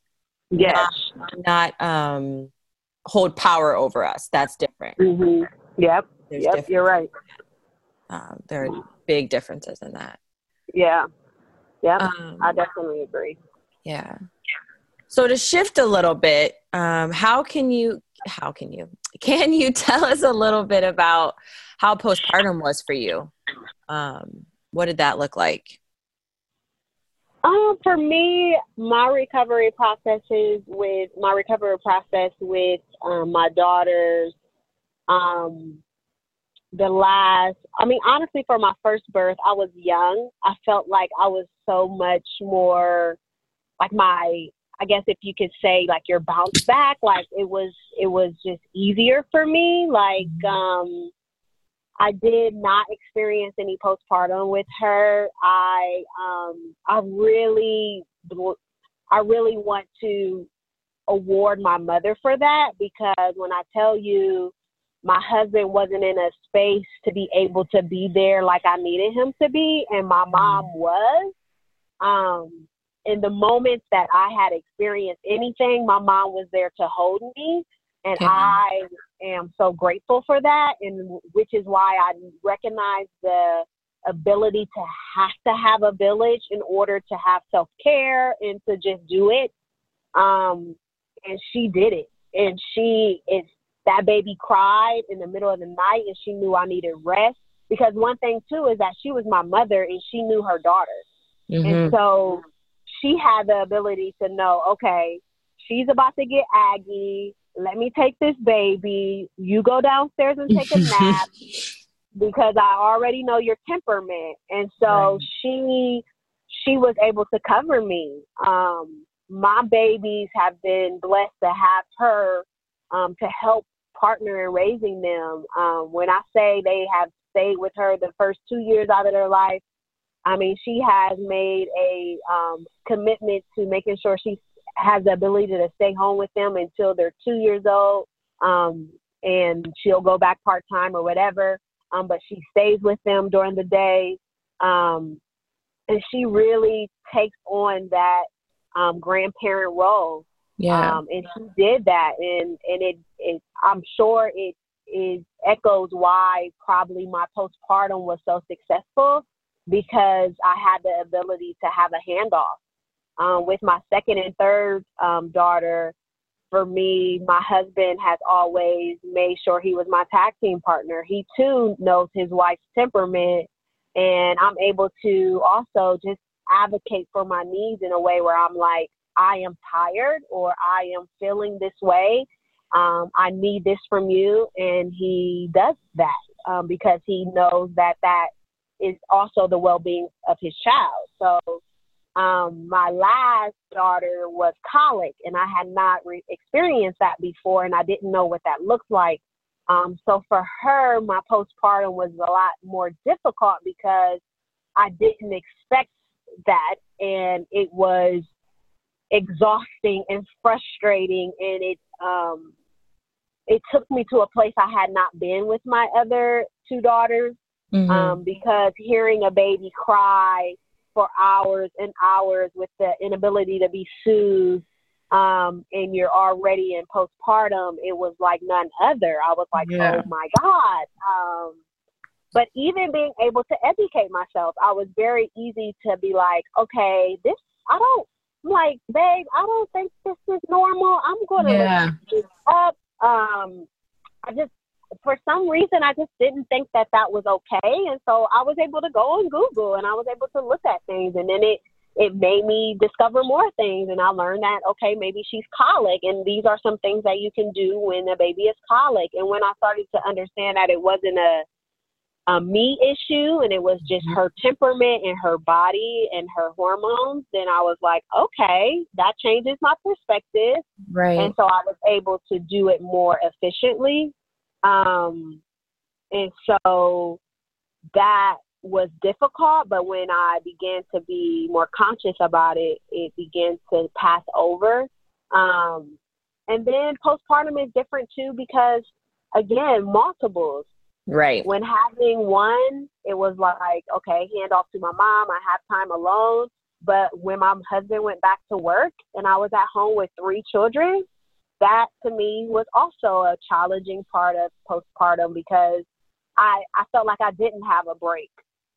[SPEAKER 4] Yes,
[SPEAKER 1] not, not um, hold power over us. That's different.
[SPEAKER 4] Mm-hmm. Yep. There's yep, you're right.
[SPEAKER 1] Um, there are big differences in that.
[SPEAKER 4] Yeah. Yeah, um, I definitely agree.
[SPEAKER 1] Yeah. So to shift a little bit, um, how can you? How can you? *laughs* Can you tell us a little bit about how postpartum was for you? Um, what did that look like?
[SPEAKER 4] Um, for me, my recovery processes with my recovery process with um, my daughters um, the last, I mean, honestly, for my first birth, I was young. I felt like I was so much more like my, I guess if you could say like your bounce back, like it was, it was just easier for me. Like, mm-hmm. um, I did not experience any postpartum with her. I, um, I really, I really want to award my mother for that because when I tell you, my husband wasn't in a space to be able to be there like I needed him to be, and my mom mm-hmm. was. Um, in the moments that I had experienced anything, my mom was there to hold me, and. I am so grateful for that, and which is why I recognize the ability to have to have a village in order to have self care and to just do it. Um, and she did it, and she is that baby cried in the middle of the night and she knew I needed rest. Because one thing too is that she was my mother and she knew her daughter. Mm-hmm. And so she had the ability to know, okay, she's about to get aggy. Let me take this baby. You go downstairs and take a *laughs* nap because I already know your temperament. And so right. she she was able to cover me. Um, my babies have been blessed to have her um, to help partner in raising them. Um, when I say they have stayed with her the first two years out of their life, I mean, she has made a um, commitment to making sure she has the ability to stay home with them until they're two years old. Um, and she'll go back part time or whatever. Um, but she stays with them during the day. Um, and she really takes on that um, grandparent role.
[SPEAKER 1] Yeah.
[SPEAKER 4] Um, and she did that, and and it, it I'm sure it is echoes why probably my postpartum was so successful because I had the ability to have a handoff. Um, with my second and third um, daughter, for me, my husband has always made sure he was my tag team partner. He too knows his wife's temperament, and I'm able to also just advocate for my needs in a way where I'm like, I am tired or I am feeling this way. Um, I need this from you. And he does that um, because he knows that that is also the well being of his child. So um, my last daughter was colic, and I had not re- experienced that before, and I didn't know what that looked like. Um, so for her, my postpartum was a lot more difficult because I didn't expect that, and it was exhausting and frustrating, and it um, it took me to a place I had not been with my other two daughters mm-hmm. um, because hearing a baby cry for hours and hours with the inability to be soothed um, and you're already in postpartum, it was like none other. I was like, yeah. oh my God. Um, but even being able to educate myself, I was very easy to be like, okay, this, I don't, I'm like, babe, I don't think this is normal. I'm going to yeah. look this up. Um, I just for some reason I just didn't think that that was okay, and so I was able to go on Google and I was able to look at things, and then it it made me discover more things, and I learned that okay, maybe she's colic, and these are some things that you can do when a baby is colic, and when I started to understand that it wasn't a a me issue and it was just mm-hmm. her temperament and her body and her hormones, then I was like, okay, that changes my perspective.
[SPEAKER 1] Right.
[SPEAKER 4] And so I was able to do it more efficiently um, and so that was difficult, but when I began to be more conscious about it, it began to pass over. Um, and then postpartum is different too because, again, multiples.
[SPEAKER 1] Right.
[SPEAKER 4] When having one, it was like, okay, hand off to my mom. I have time alone. But when my husband went back to work and I was at home with three children, that to me was also a challenging part of postpartum because I, I felt like I didn't have a break.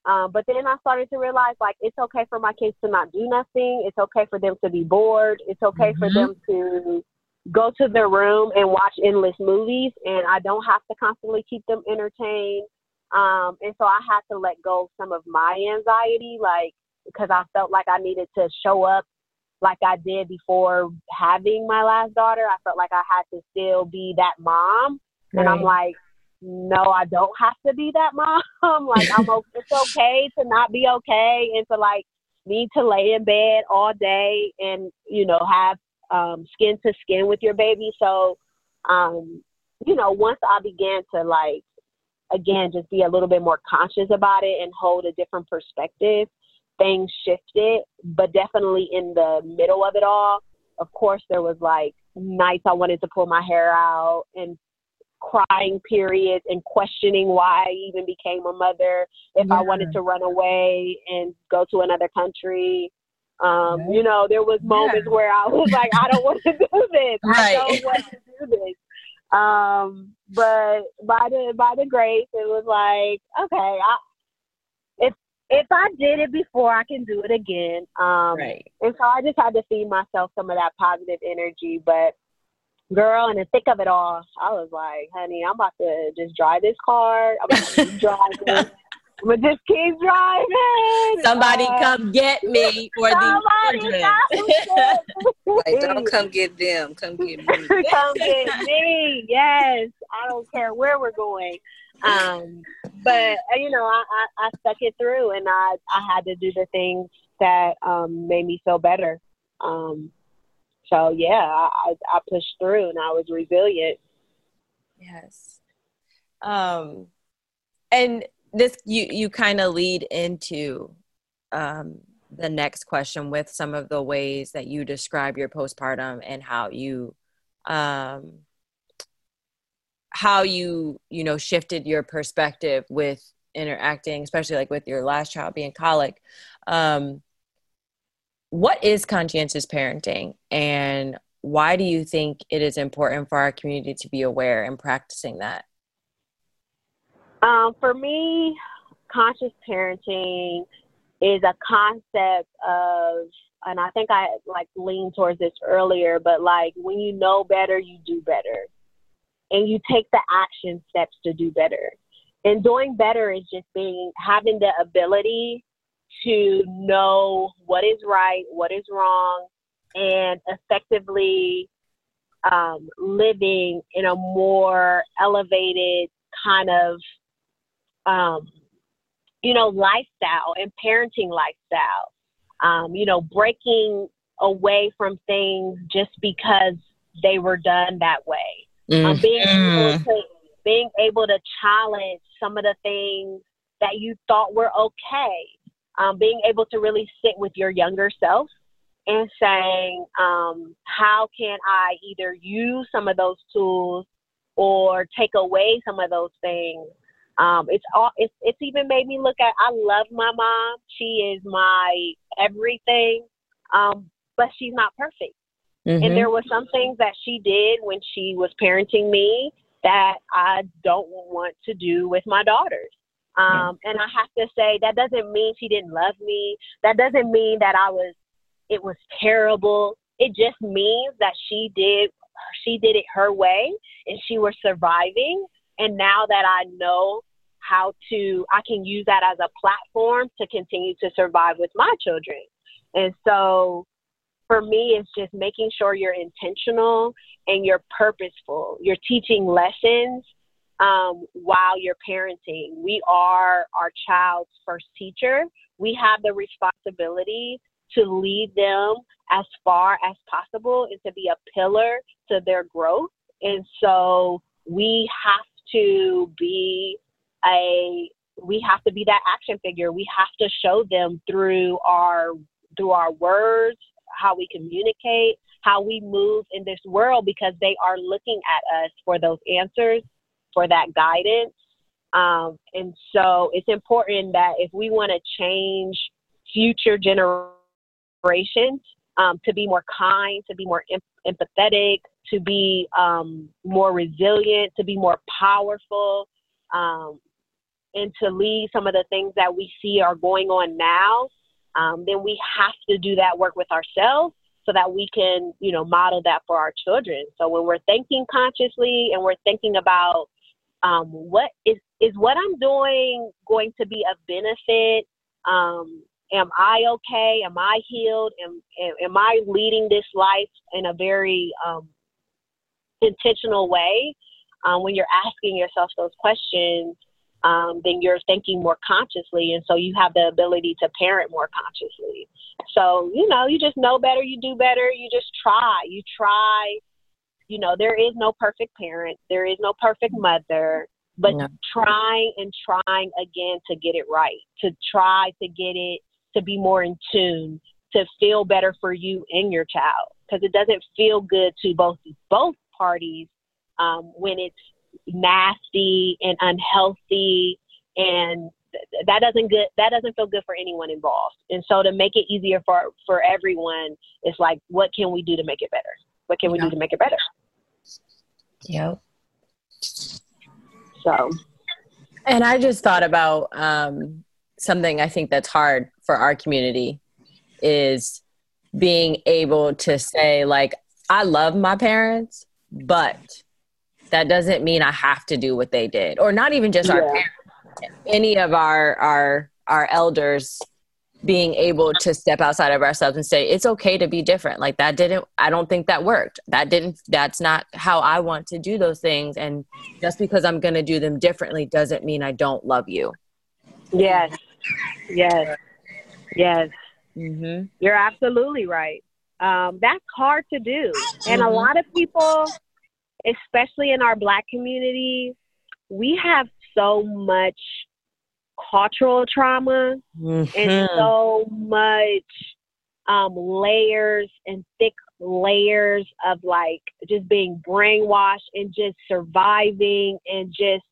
[SPEAKER 4] Um, but then I started to realize like it's okay for my kids to not do nothing. It's okay for them to be bored. It's okay mm-hmm. for them to go to their room and watch endless movies, and I don't have to constantly keep them entertained. Um, and so I had to let go of some of my anxiety, like because I felt like I needed to show up like I did before having my last daughter. I felt like I had to still be that mom. Right. And I'm like, no, I don't have to be that mom. *laughs* like I'm okay. *laughs* it's okay to not be okay and to like need to lay in bed all day and, you know, have um skin to skin with your baby. So um, you know, once I began to like again just be a little bit more conscious about it and hold a different perspective, things shifted, but definitely in the middle of it all, of course, there was like nights I wanted to pull my hair out and crying periods and questioning why I even became a mother, if yeah. I wanted to run away and go to another country. Um, right. You know, there was moments yeah. where I was like, I don't want to *laughs* do this. Right. I don't want to do this. Um, but by the by the grace, it was like, okay, I, if I did it before, I can do it again. Um, right. And so I just had to feed myself some of that positive energy. But girl, in the thick of it all, I was like, honey, I'm about to just drive this car. I'm about to keep driving. *laughs* I'm gonna just keep driving.
[SPEAKER 1] Somebody uh, come get me for these *laughs* children.
[SPEAKER 3] like, don't come get them. Come get me. *laughs*
[SPEAKER 4] come get me. Yes. I don't care where we're going. Um, but uh, you know, I, I, I stuck it through, and I I had to do the things that um, made me feel better. Um, so yeah, I, I pushed through, and I was resilient.
[SPEAKER 1] Yes. Um, and this you you kind of lead into um, the next question with some of the ways that you describe your postpartum and how you um, how you you know shifted your perspective with interacting especially like with your last child being colic um, what is conscientious parenting and why do you think it is important for our community to be aware and practicing that
[SPEAKER 4] um, for me conscious parenting is a concept of and I think I like leaned towards this earlier, but like when you know better, you do better. And you take the action steps to do better. And doing better is just being having the ability to know what is right, what is wrong, and effectively um, living in a more elevated kind of um, you know, lifestyle and parenting lifestyle. Um, you know, breaking away from things just because they were done that way. Um, being able to being able to challenge some of the things that you thought were okay. Um, being able to really sit with your younger self and saying, um, how can I either use some of those tools or take away some of those things um, it's all it's it's even made me look at. I love my mom. She is my everything, um, but she's not perfect. Mm-hmm. And there were some things that she did when she was parenting me that I don't want to do with my daughters. Um, and I have to say that doesn't mean she didn't love me. That doesn't mean that I was it was terrible. It just means that she did she did it her way and she was surviving. And now that I know how to I can use that as a platform to continue to survive with my children. And so for me it's just making sure you're intentional and you're purposeful. You're teaching lessons um, while you're parenting. We are our child's first teacher. We have the responsibility to lead them as far as possible and to be a pillar to their growth. And so we have to be a we have to be that action figure. We have to show them through our through our words, how we communicate, how we move in this world because they are looking at us for those answers, for that guidance. Um, and so it's important that if we want to change future generations um, to be more kind, to be more em- empathetic, to be um, more resilient, to be more powerful, um, and to leave some of the things that we see are going on now, um, then we have to do that work with ourselves so that we can, you know, model that for our children. So when we're thinking consciously and we're thinking about um, what is is what I'm doing going to be a benefit? Um, am I okay? Am I healed? Am, am, am I leading this life in a very um, intentional way? Um, when you're asking yourself those questions, um, then you're thinking more consciously. And so you have the ability to parent more consciously. So, you know, you just know better, you do better, you just try. You try. You know, there is no perfect parent, there is no perfect mother, but no. trying and trying again to get it right, to try to get it to be more in tune, to feel better for you and your child. Because it doesn't feel good to both both parties um, when it's nasty and unhealthy and that doesn't good that doesn't feel good for anyone involved. And so to make it easier for for everyone it's like what can we do to make it better? What can we yeah. do to make it better?
[SPEAKER 1] Yep.
[SPEAKER 4] So.
[SPEAKER 1] And i just thought about um, something i think that's hard for our community is being able to say like i love my parents but that doesn't mean I have to do what they did, or not even just yeah. our parents, any of our our our elders being able to step outside of ourselves and say it's okay to be different. Like that didn't i don't think that worked. That didn't that's not how i want to do those things and just because i'm going to do them differently doesn't mean i don't love you.
[SPEAKER 4] Yes. Yes. Yes. Mm-hmm. you're absolutely right. Um, that's hard to do and mm-hmm. a lot of people especially in our black community, we have so much cultural trauma
[SPEAKER 1] Mhm.
[SPEAKER 4] and so much um, layers and thick layers of like just being brainwashed and just surviving and just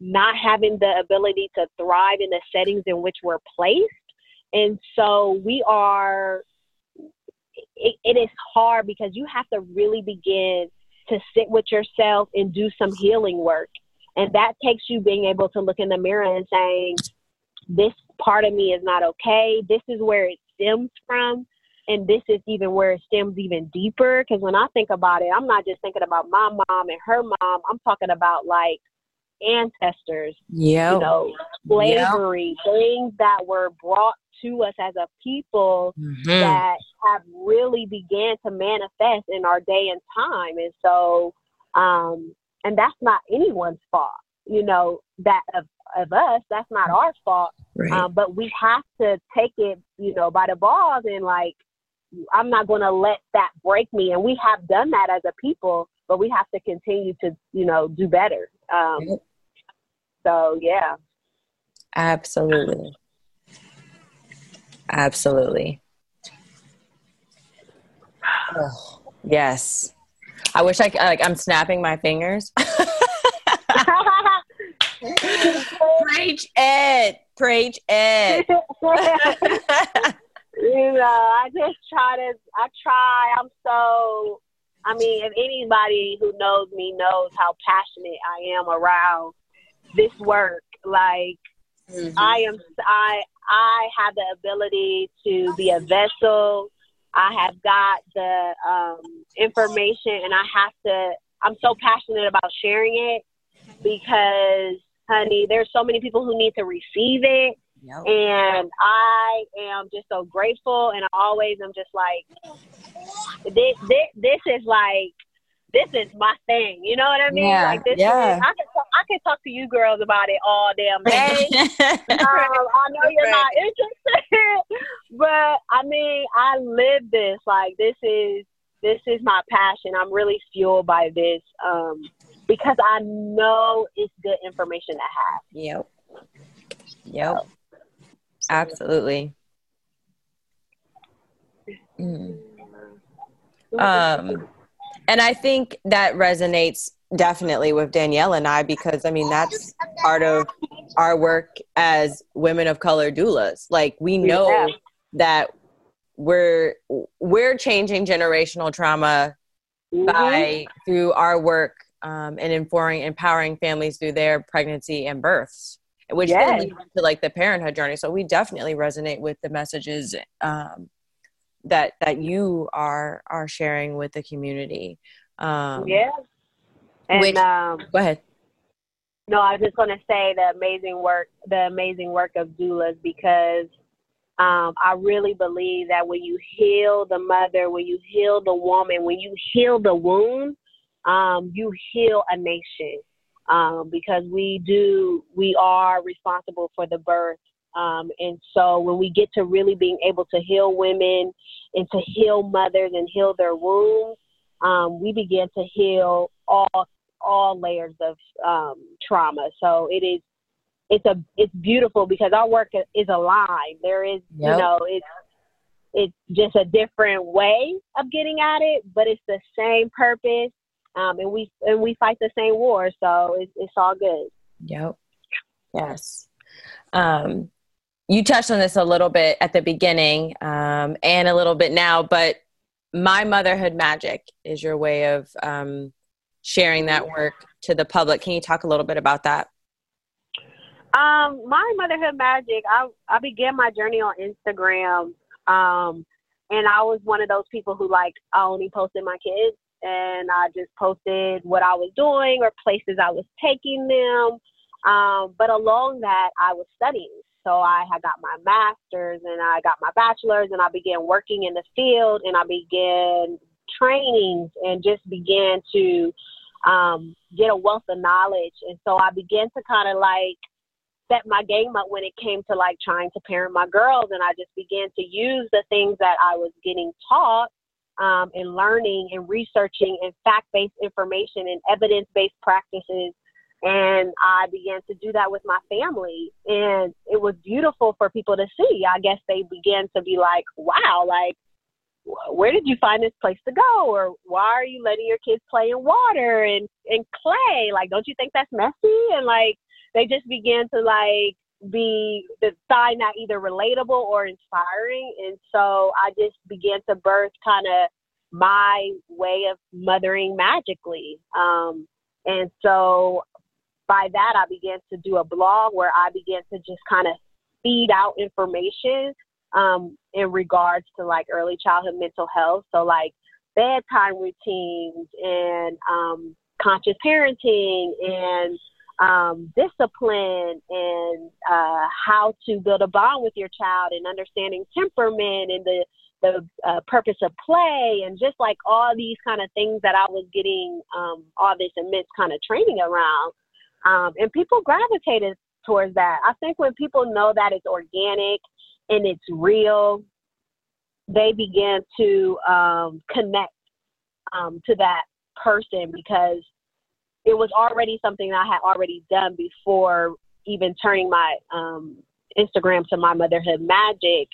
[SPEAKER 4] not having the ability to thrive in the settings in which we're placed. And so we are, it, it is hard because you have to really begin to sit with yourself and do some healing work. And that takes you being able to look in the mirror and saying, this part of me is not okay. This is where it stems from. And this is even where it stems even deeper. Because when I think about it, I'm not just thinking about my mom and her mom. I'm talking about like ancestors,
[SPEAKER 1] Yep.
[SPEAKER 4] you know, slavery, things that were brought to us as a people
[SPEAKER 1] Mhm.
[SPEAKER 4] that have really began to manifest in our day and time. And so, um, and that's not anyone's fault, you know, that of, of us, that's not our fault.
[SPEAKER 1] Right.
[SPEAKER 4] Um, but we have to take it, you know, by the balls and like, I'm not going to let that break me. And we have done that as a people, but we have to continue to, you know, do better. Um,
[SPEAKER 1] Yep.
[SPEAKER 4] so yeah.
[SPEAKER 1] Absolutely. Absolutely. Yes. I wish I like I'm snapping my fingers. *laughs* Preach it. Preach it. *laughs*
[SPEAKER 4] you know, I just try to, I try, I'm so, I mean, if anybody who knows me knows how passionate I am around this work, like, mm-hmm. I am, I, I have the ability to be a vessel. I have got the um, information and I have to, I'm so passionate about sharing it because, honey, there's so many people who need to receive it
[SPEAKER 1] Yep.
[SPEAKER 4] and I am just so grateful. And I always am just like, this, this, this is like, this is my thing. You know what I mean?
[SPEAKER 1] Yeah,
[SPEAKER 4] Like this
[SPEAKER 1] yeah.
[SPEAKER 4] is. I can talk, I can talk to you girls about it all damn day. *laughs* um, I know you're not interested, *laughs* but I mean, I live this. Like this is this is my passion. I'm really fueled by this um, because I know it's good information to have.
[SPEAKER 1] Yep. Yep. Absolutely. Mm. Um, and I think that resonates definitely with Danielle and I because I mean that's part of our work as women of color doulas. Like we know
[SPEAKER 4] Yeah.
[SPEAKER 1] that we're we're changing generational trauma
[SPEAKER 4] Mhm.
[SPEAKER 1] by through our work um, and empowering empowering families through their pregnancy and births, which then leads to like the parenthood journey. So we definitely resonate with the messages um, that that you are are sharing with the community. Um,
[SPEAKER 4] yeah. And
[SPEAKER 1] which-
[SPEAKER 4] um,
[SPEAKER 1] Go ahead.
[SPEAKER 4] No, I was just going to say the amazing work, the amazing work of doulas, because um, I really believe that when you heal the mother, when you heal the woman, when you heal the wound, um, you heal a nation. Um, because we do, we are responsible for the birth. Um, and so when we get to really being able to heal women and to heal mothers and heal their wounds, um, we begin to heal all all layers of um, trauma. So it is it's a it's beautiful because our work is aligned. There is you know it's it's just a different way of getting at it, but it's the same purpose. Um, and we and we fight the same war, so it's it's all good.
[SPEAKER 1] Yep. Yes. Um, you touched on this a little bit at the beginning um, and a little bit now, but my motherhood magic is your way of um, sharing that work to the public. Can you talk a little bit about that?
[SPEAKER 4] Um, my motherhood magic. I I began my journey on Instagram, um, and I was one of those people who like I only posted my kids, and I just posted what I was doing or places I was taking them. Um, but along that, I was studying. So I had got my master's and I got my bachelor's, and I began working in the field, and I began trainings and just began to um, get a wealth of knowledge. And so I began to kind of like set my game up when it came to like trying to parent my girls and I just began to use the things that I was getting taught um, and learning and researching and fact-based information and evidence-based practices And I began to do that with my family. And it was beautiful for people to see. I guess they began to be like, wow, like, where did you find this place to go? Or why are you letting your kids play in water and, and clay? Like, don't you think that's messy? And like, they just began to like be the sign that either relatable or inspiring. And so I just began to birth kind of my way of mothering magically. Um, and so by that, I began to do a blog where I began to just kind of feed out information um, in regards to like early childhood mental health. So, like bedtime routines and um, conscious parenting and um, discipline and uh, how to build a bond with your child and understanding temperament and the the uh, purpose of play and just like all these kind of things that I was getting um, all this immense kind of training around. Um, and people gravitated towards that. I think when people know that it's organic and it's real, they begin to um, connect um, to that person because it was already something I had already done before even turning my um, Instagram to my motherhood magic.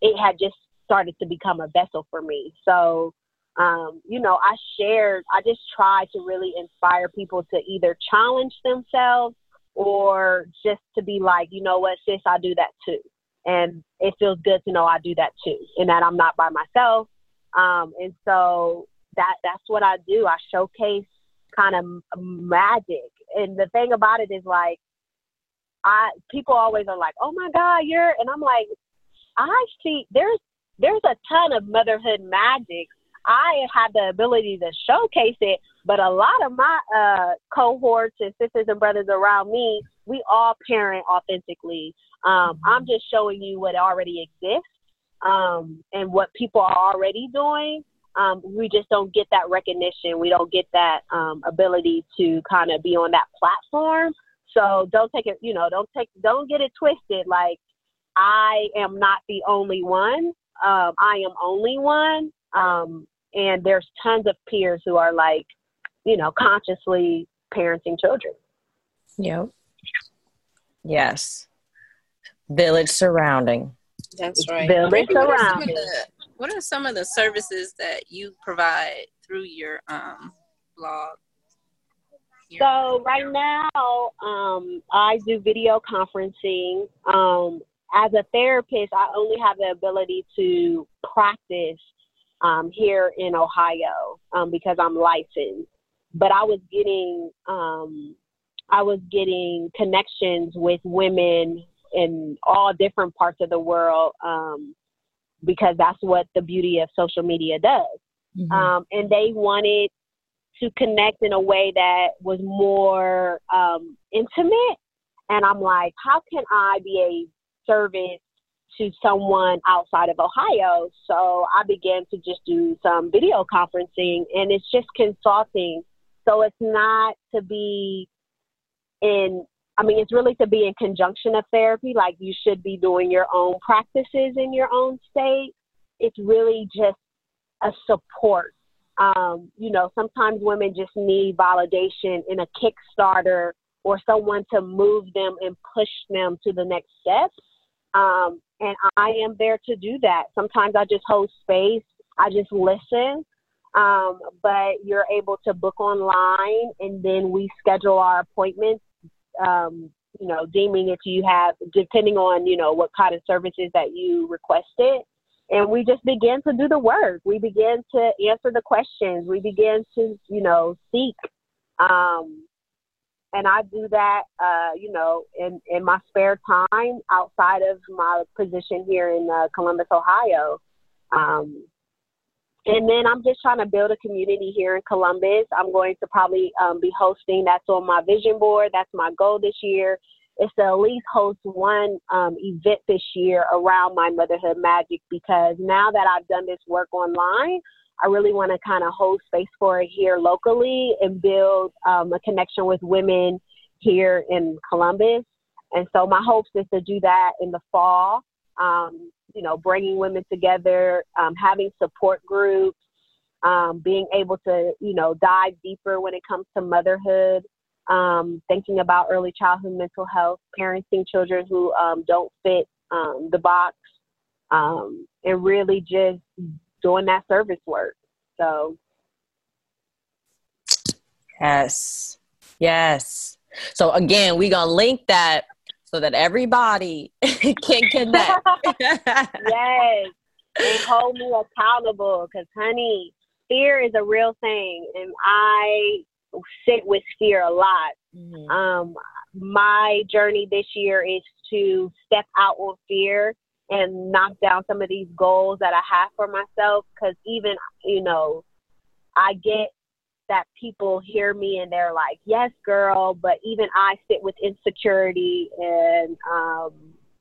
[SPEAKER 4] It had just started to become a vessel for me. So, um, you know, I shared, I just tried to really inspire people to either challenge themselves or just to be like, you know what, sis, I do that too. And it feels good to know I do that too, and that I'm not by myself. Um, and so that that's what I do. I showcase kind of magic. And the thing about it is like, I people always are like, "Oh my God, you're," and I'm like, I see there's there's a ton of motherhood magic. I have the ability to showcase it, but a lot of my uh, cohorts and sisters and brothers around me, we all parent authentically. Um, I'm just showing you what already exists um, and what people are already doing. Um, we just don't get that recognition. We don't get that um, ability to kind of be on that platform. So don't take it, you know, don't take, don't get it twisted. Like I am not the only one um, I am only one. Um, and there's tons of peers who are like, you know, consciously parenting children.
[SPEAKER 1] Yep. Yes. Village surrounding.
[SPEAKER 3] That's right.
[SPEAKER 4] Village surrounding.
[SPEAKER 3] What are some of the services that you provide through your um, blog?
[SPEAKER 4] So right now, um, I do video conferencing. Um, as a therapist, I only have the ability to practice um, here in Ohio um, because I'm licensed. But I was getting um, I was getting connections with women in all different parts of the world um, because that's what the beauty of social media does. Mm-hmm. Um, and they wanted to connect in a way that was more um, intimate. And I'm like, how can I be a service to someone outside of Ohio. So I began to just do some video conferencing and it's just consulting. So it's not to be in, I mean, it's really to be in conjunction of therapy. Like you should be doing your own practices in your own state. It's really just a support. Um, you know, sometimes women just need validation in a Kickstarter or someone to move them and push them to the next step. Um, and I am there to do that. Sometimes I just hold space, I just listen. Um, but you're able to book online and then we schedule our appointments, um, you know, deeming if you have, depending on, you know, what kind of services that you requested. And we just begin to do the work. We begin to answer the questions. We begin to, you know, seek um, and I do that, uh, you know, in, in my spare time outside of my position here in uh, Columbus, Ohio. Um, and then I'm just trying to build a community here in Columbus. I'm going to probably um, be hosting. That's on my vision board. That's my goal this year. Is to at least host one um, event this year around my motherhood magic because now that I've done this work online, I really want to kind of hold space for it here locally and build um, a connection with women here in Columbus. And so my hopes is to do that in the fall. Um, you know, bringing women together, um, having support groups, um, being able to, you know, dive deeper when it comes to motherhood, um, thinking about early childhood mental health, parenting children who um, don't fit the box, and really just doing that service work. So,
[SPEAKER 1] yes, yes. So again, we gonna link that so that everybody *laughs* can connect. *laughs* *laughs*
[SPEAKER 4] yes, and hold me accountable, because honey, fear is a real thing, and I sit with fear a lot. Mm-hmm. Um, my journey this year is to step out on fear and knock down some of these goals that I have for myself. Because even, you know, I get that people hear me and they're like, yes, girl, but even I sit with insecurity and, um,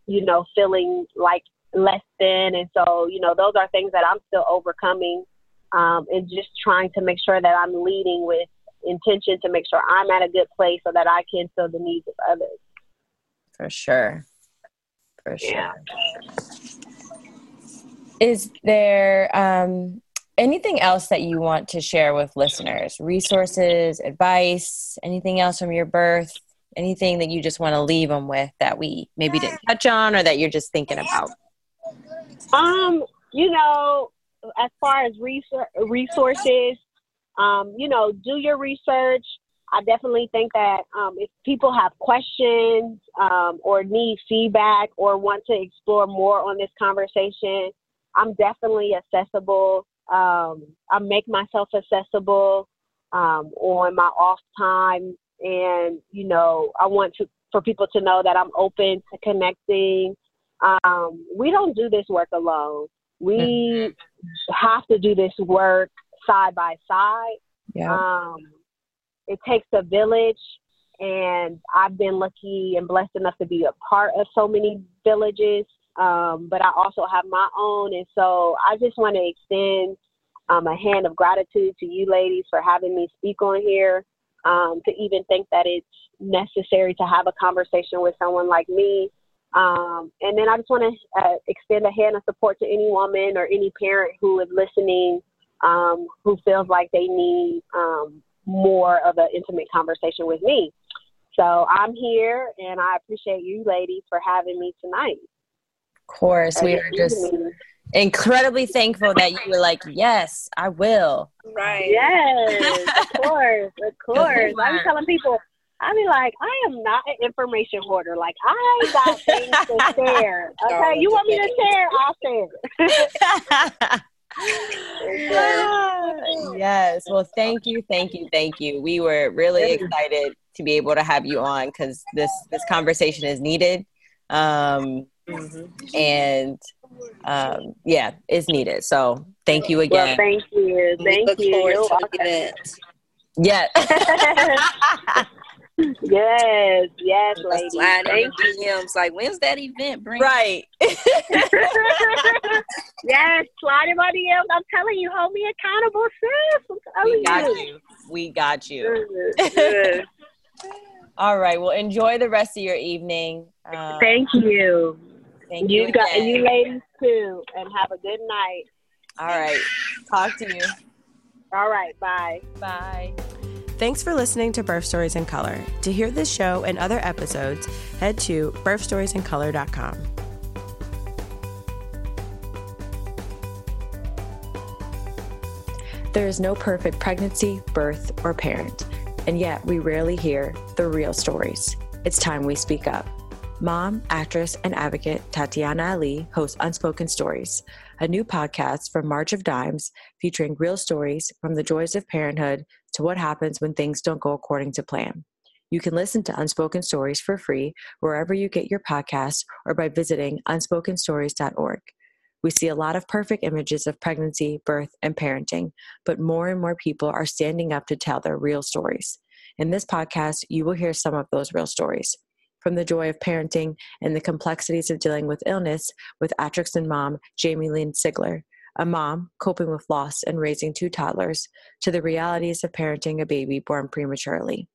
[SPEAKER 4] you know, feeling like less than. And so, you know, those are things that I'm still overcoming um, and just trying to make sure that I'm leading with intention to make sure I'm at a good place so that I can fill the needs of others.
[SPEAKER 1] For sure. For sure. Yeah. Is there um, anything else that you want to share with listeners? Resources, advice, anything else from your birth? Anything that you just want to leave them with that we maybe didn't touch on or that you're just thinking about?
[SPEAKER 4] Um, you know, as far as resources, um, you know, do your research. I definitely think that um, if people have questions um, or need feedback or want to explore more on this conversation, I'm definitely accessible. Um, I make myself accessible um, on my off time, and you know, I want to for people to know that I'm open to connecting. Um, we don't do this work alone. We mm-hmm. have to do this work side by side.
[SPEAKER 1] Yeah. Um,
[SPEAKER 4] it takes a village, and I've been lucky and blessed enough to be a part of so many villages. Um, but I also have my own, and so I just want to extend um, a hand of gratitude to you ladies for having me speak on here. Um, to even think that it's necessary to have a conversation with someone like me. Um, and then I just want to uh, extend a hand of support to any woman or any parent who is listening um, who feels like they need um, more of an intimate conversation with me. So I'm here, and I appreciate you ladies for having me tonight.
[SPEAKER 1] Of course, we are just incredibly thankful that you were like, "Yes, I will."
[SPEAKER 3] Right.
[SPEAKER 4] Yes, of *laughs* course, of course. I'm telling people. I mean, like, I am not an information hoarder. Like, I got *laughs* things to share. Okay, you want me to share? I'll share. *laughs*
[SPEAKER 1] yes. Well, thank you, thank you, thank you. We were really excited to be able to have you on because this this conversation is needed, um, mm-hmm. and um, yeah, is needed. So thank you again.
[SPEAKER 4] Well, thank you. Thank
[SPEAKER 3] we look
[SPEAKER 4] you.
[SPEAKER 3] Forward to the event.
[SPEAKER 1] Yeah. *laughs*
[SPEAKER 4] yes, yes, lady. Slide
[SPEAKER 3] Thank in DMs like, when's that event?
[SPEAKER 1] Bring right. *laughs* *laughs*
[SPEAKER 4] yes, slide in my DMs. I'm telling you, hold me accountable, sis. I'm telling
[SPEAKER 1] we got you. you. We got you. All right. Well, enjoy the rest of your evening.
[SPEAKER 4] Um, thank you.
[SPEAKER 1] Thank you.
[SPEAKER 4] You got you ladies too, and have a good night.
[SPEAKER 1] All right. Talk to you.
[SPEAKER 4] All right. Bye.
[SPEAKER 1] Bye.
[SPEAKER 2] Thanks for listening to Birth Stories in Color. To hear this show and other episodes, head to birthstoriesincolor.com.
[SPEAKER 1] There is no perfect pregnancy, birth, or parent, and yet we rarely hear the real stories. It's time we speak up. Mom, actress, and advocate Tatiana Ali hosts Unspoken Stories, a new podcast from March of Dimes featuring real stories from the joys of parenthood to what happens when things don't go according to plan. You can listen to Unspoken Stories for free wherever you get your podcasts or by visiting unspokenstories.org. We see a lot of perfect images of pregnancy, birth, and parenting, but more and more people are standing up to tell their real stories. In this podcast, you will hear some of those real stories. From the joy of parenting and the complexities of dealing with illness with Atrixon mom Jamie Lynn Sigler, a mom coping with loss and raising two toddlers, to the realities of parenting a baby born prematurely.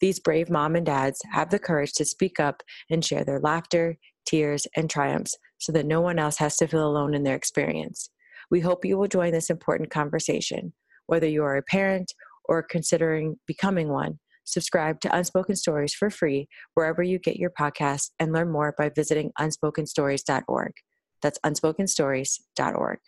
[SPEAKER 1] These brave mom and dads have the courage to speak up and share their laughter, tears, and triumphs so that no one else has to feel alone in their experience. We hope you will join this important conversation, whether you are a parent or considering becoming one, Subscribe to Unspoken Stories for free wherever you get your podcasts and learn more by visiting unspokenstories.org. That's unspokenstories.org.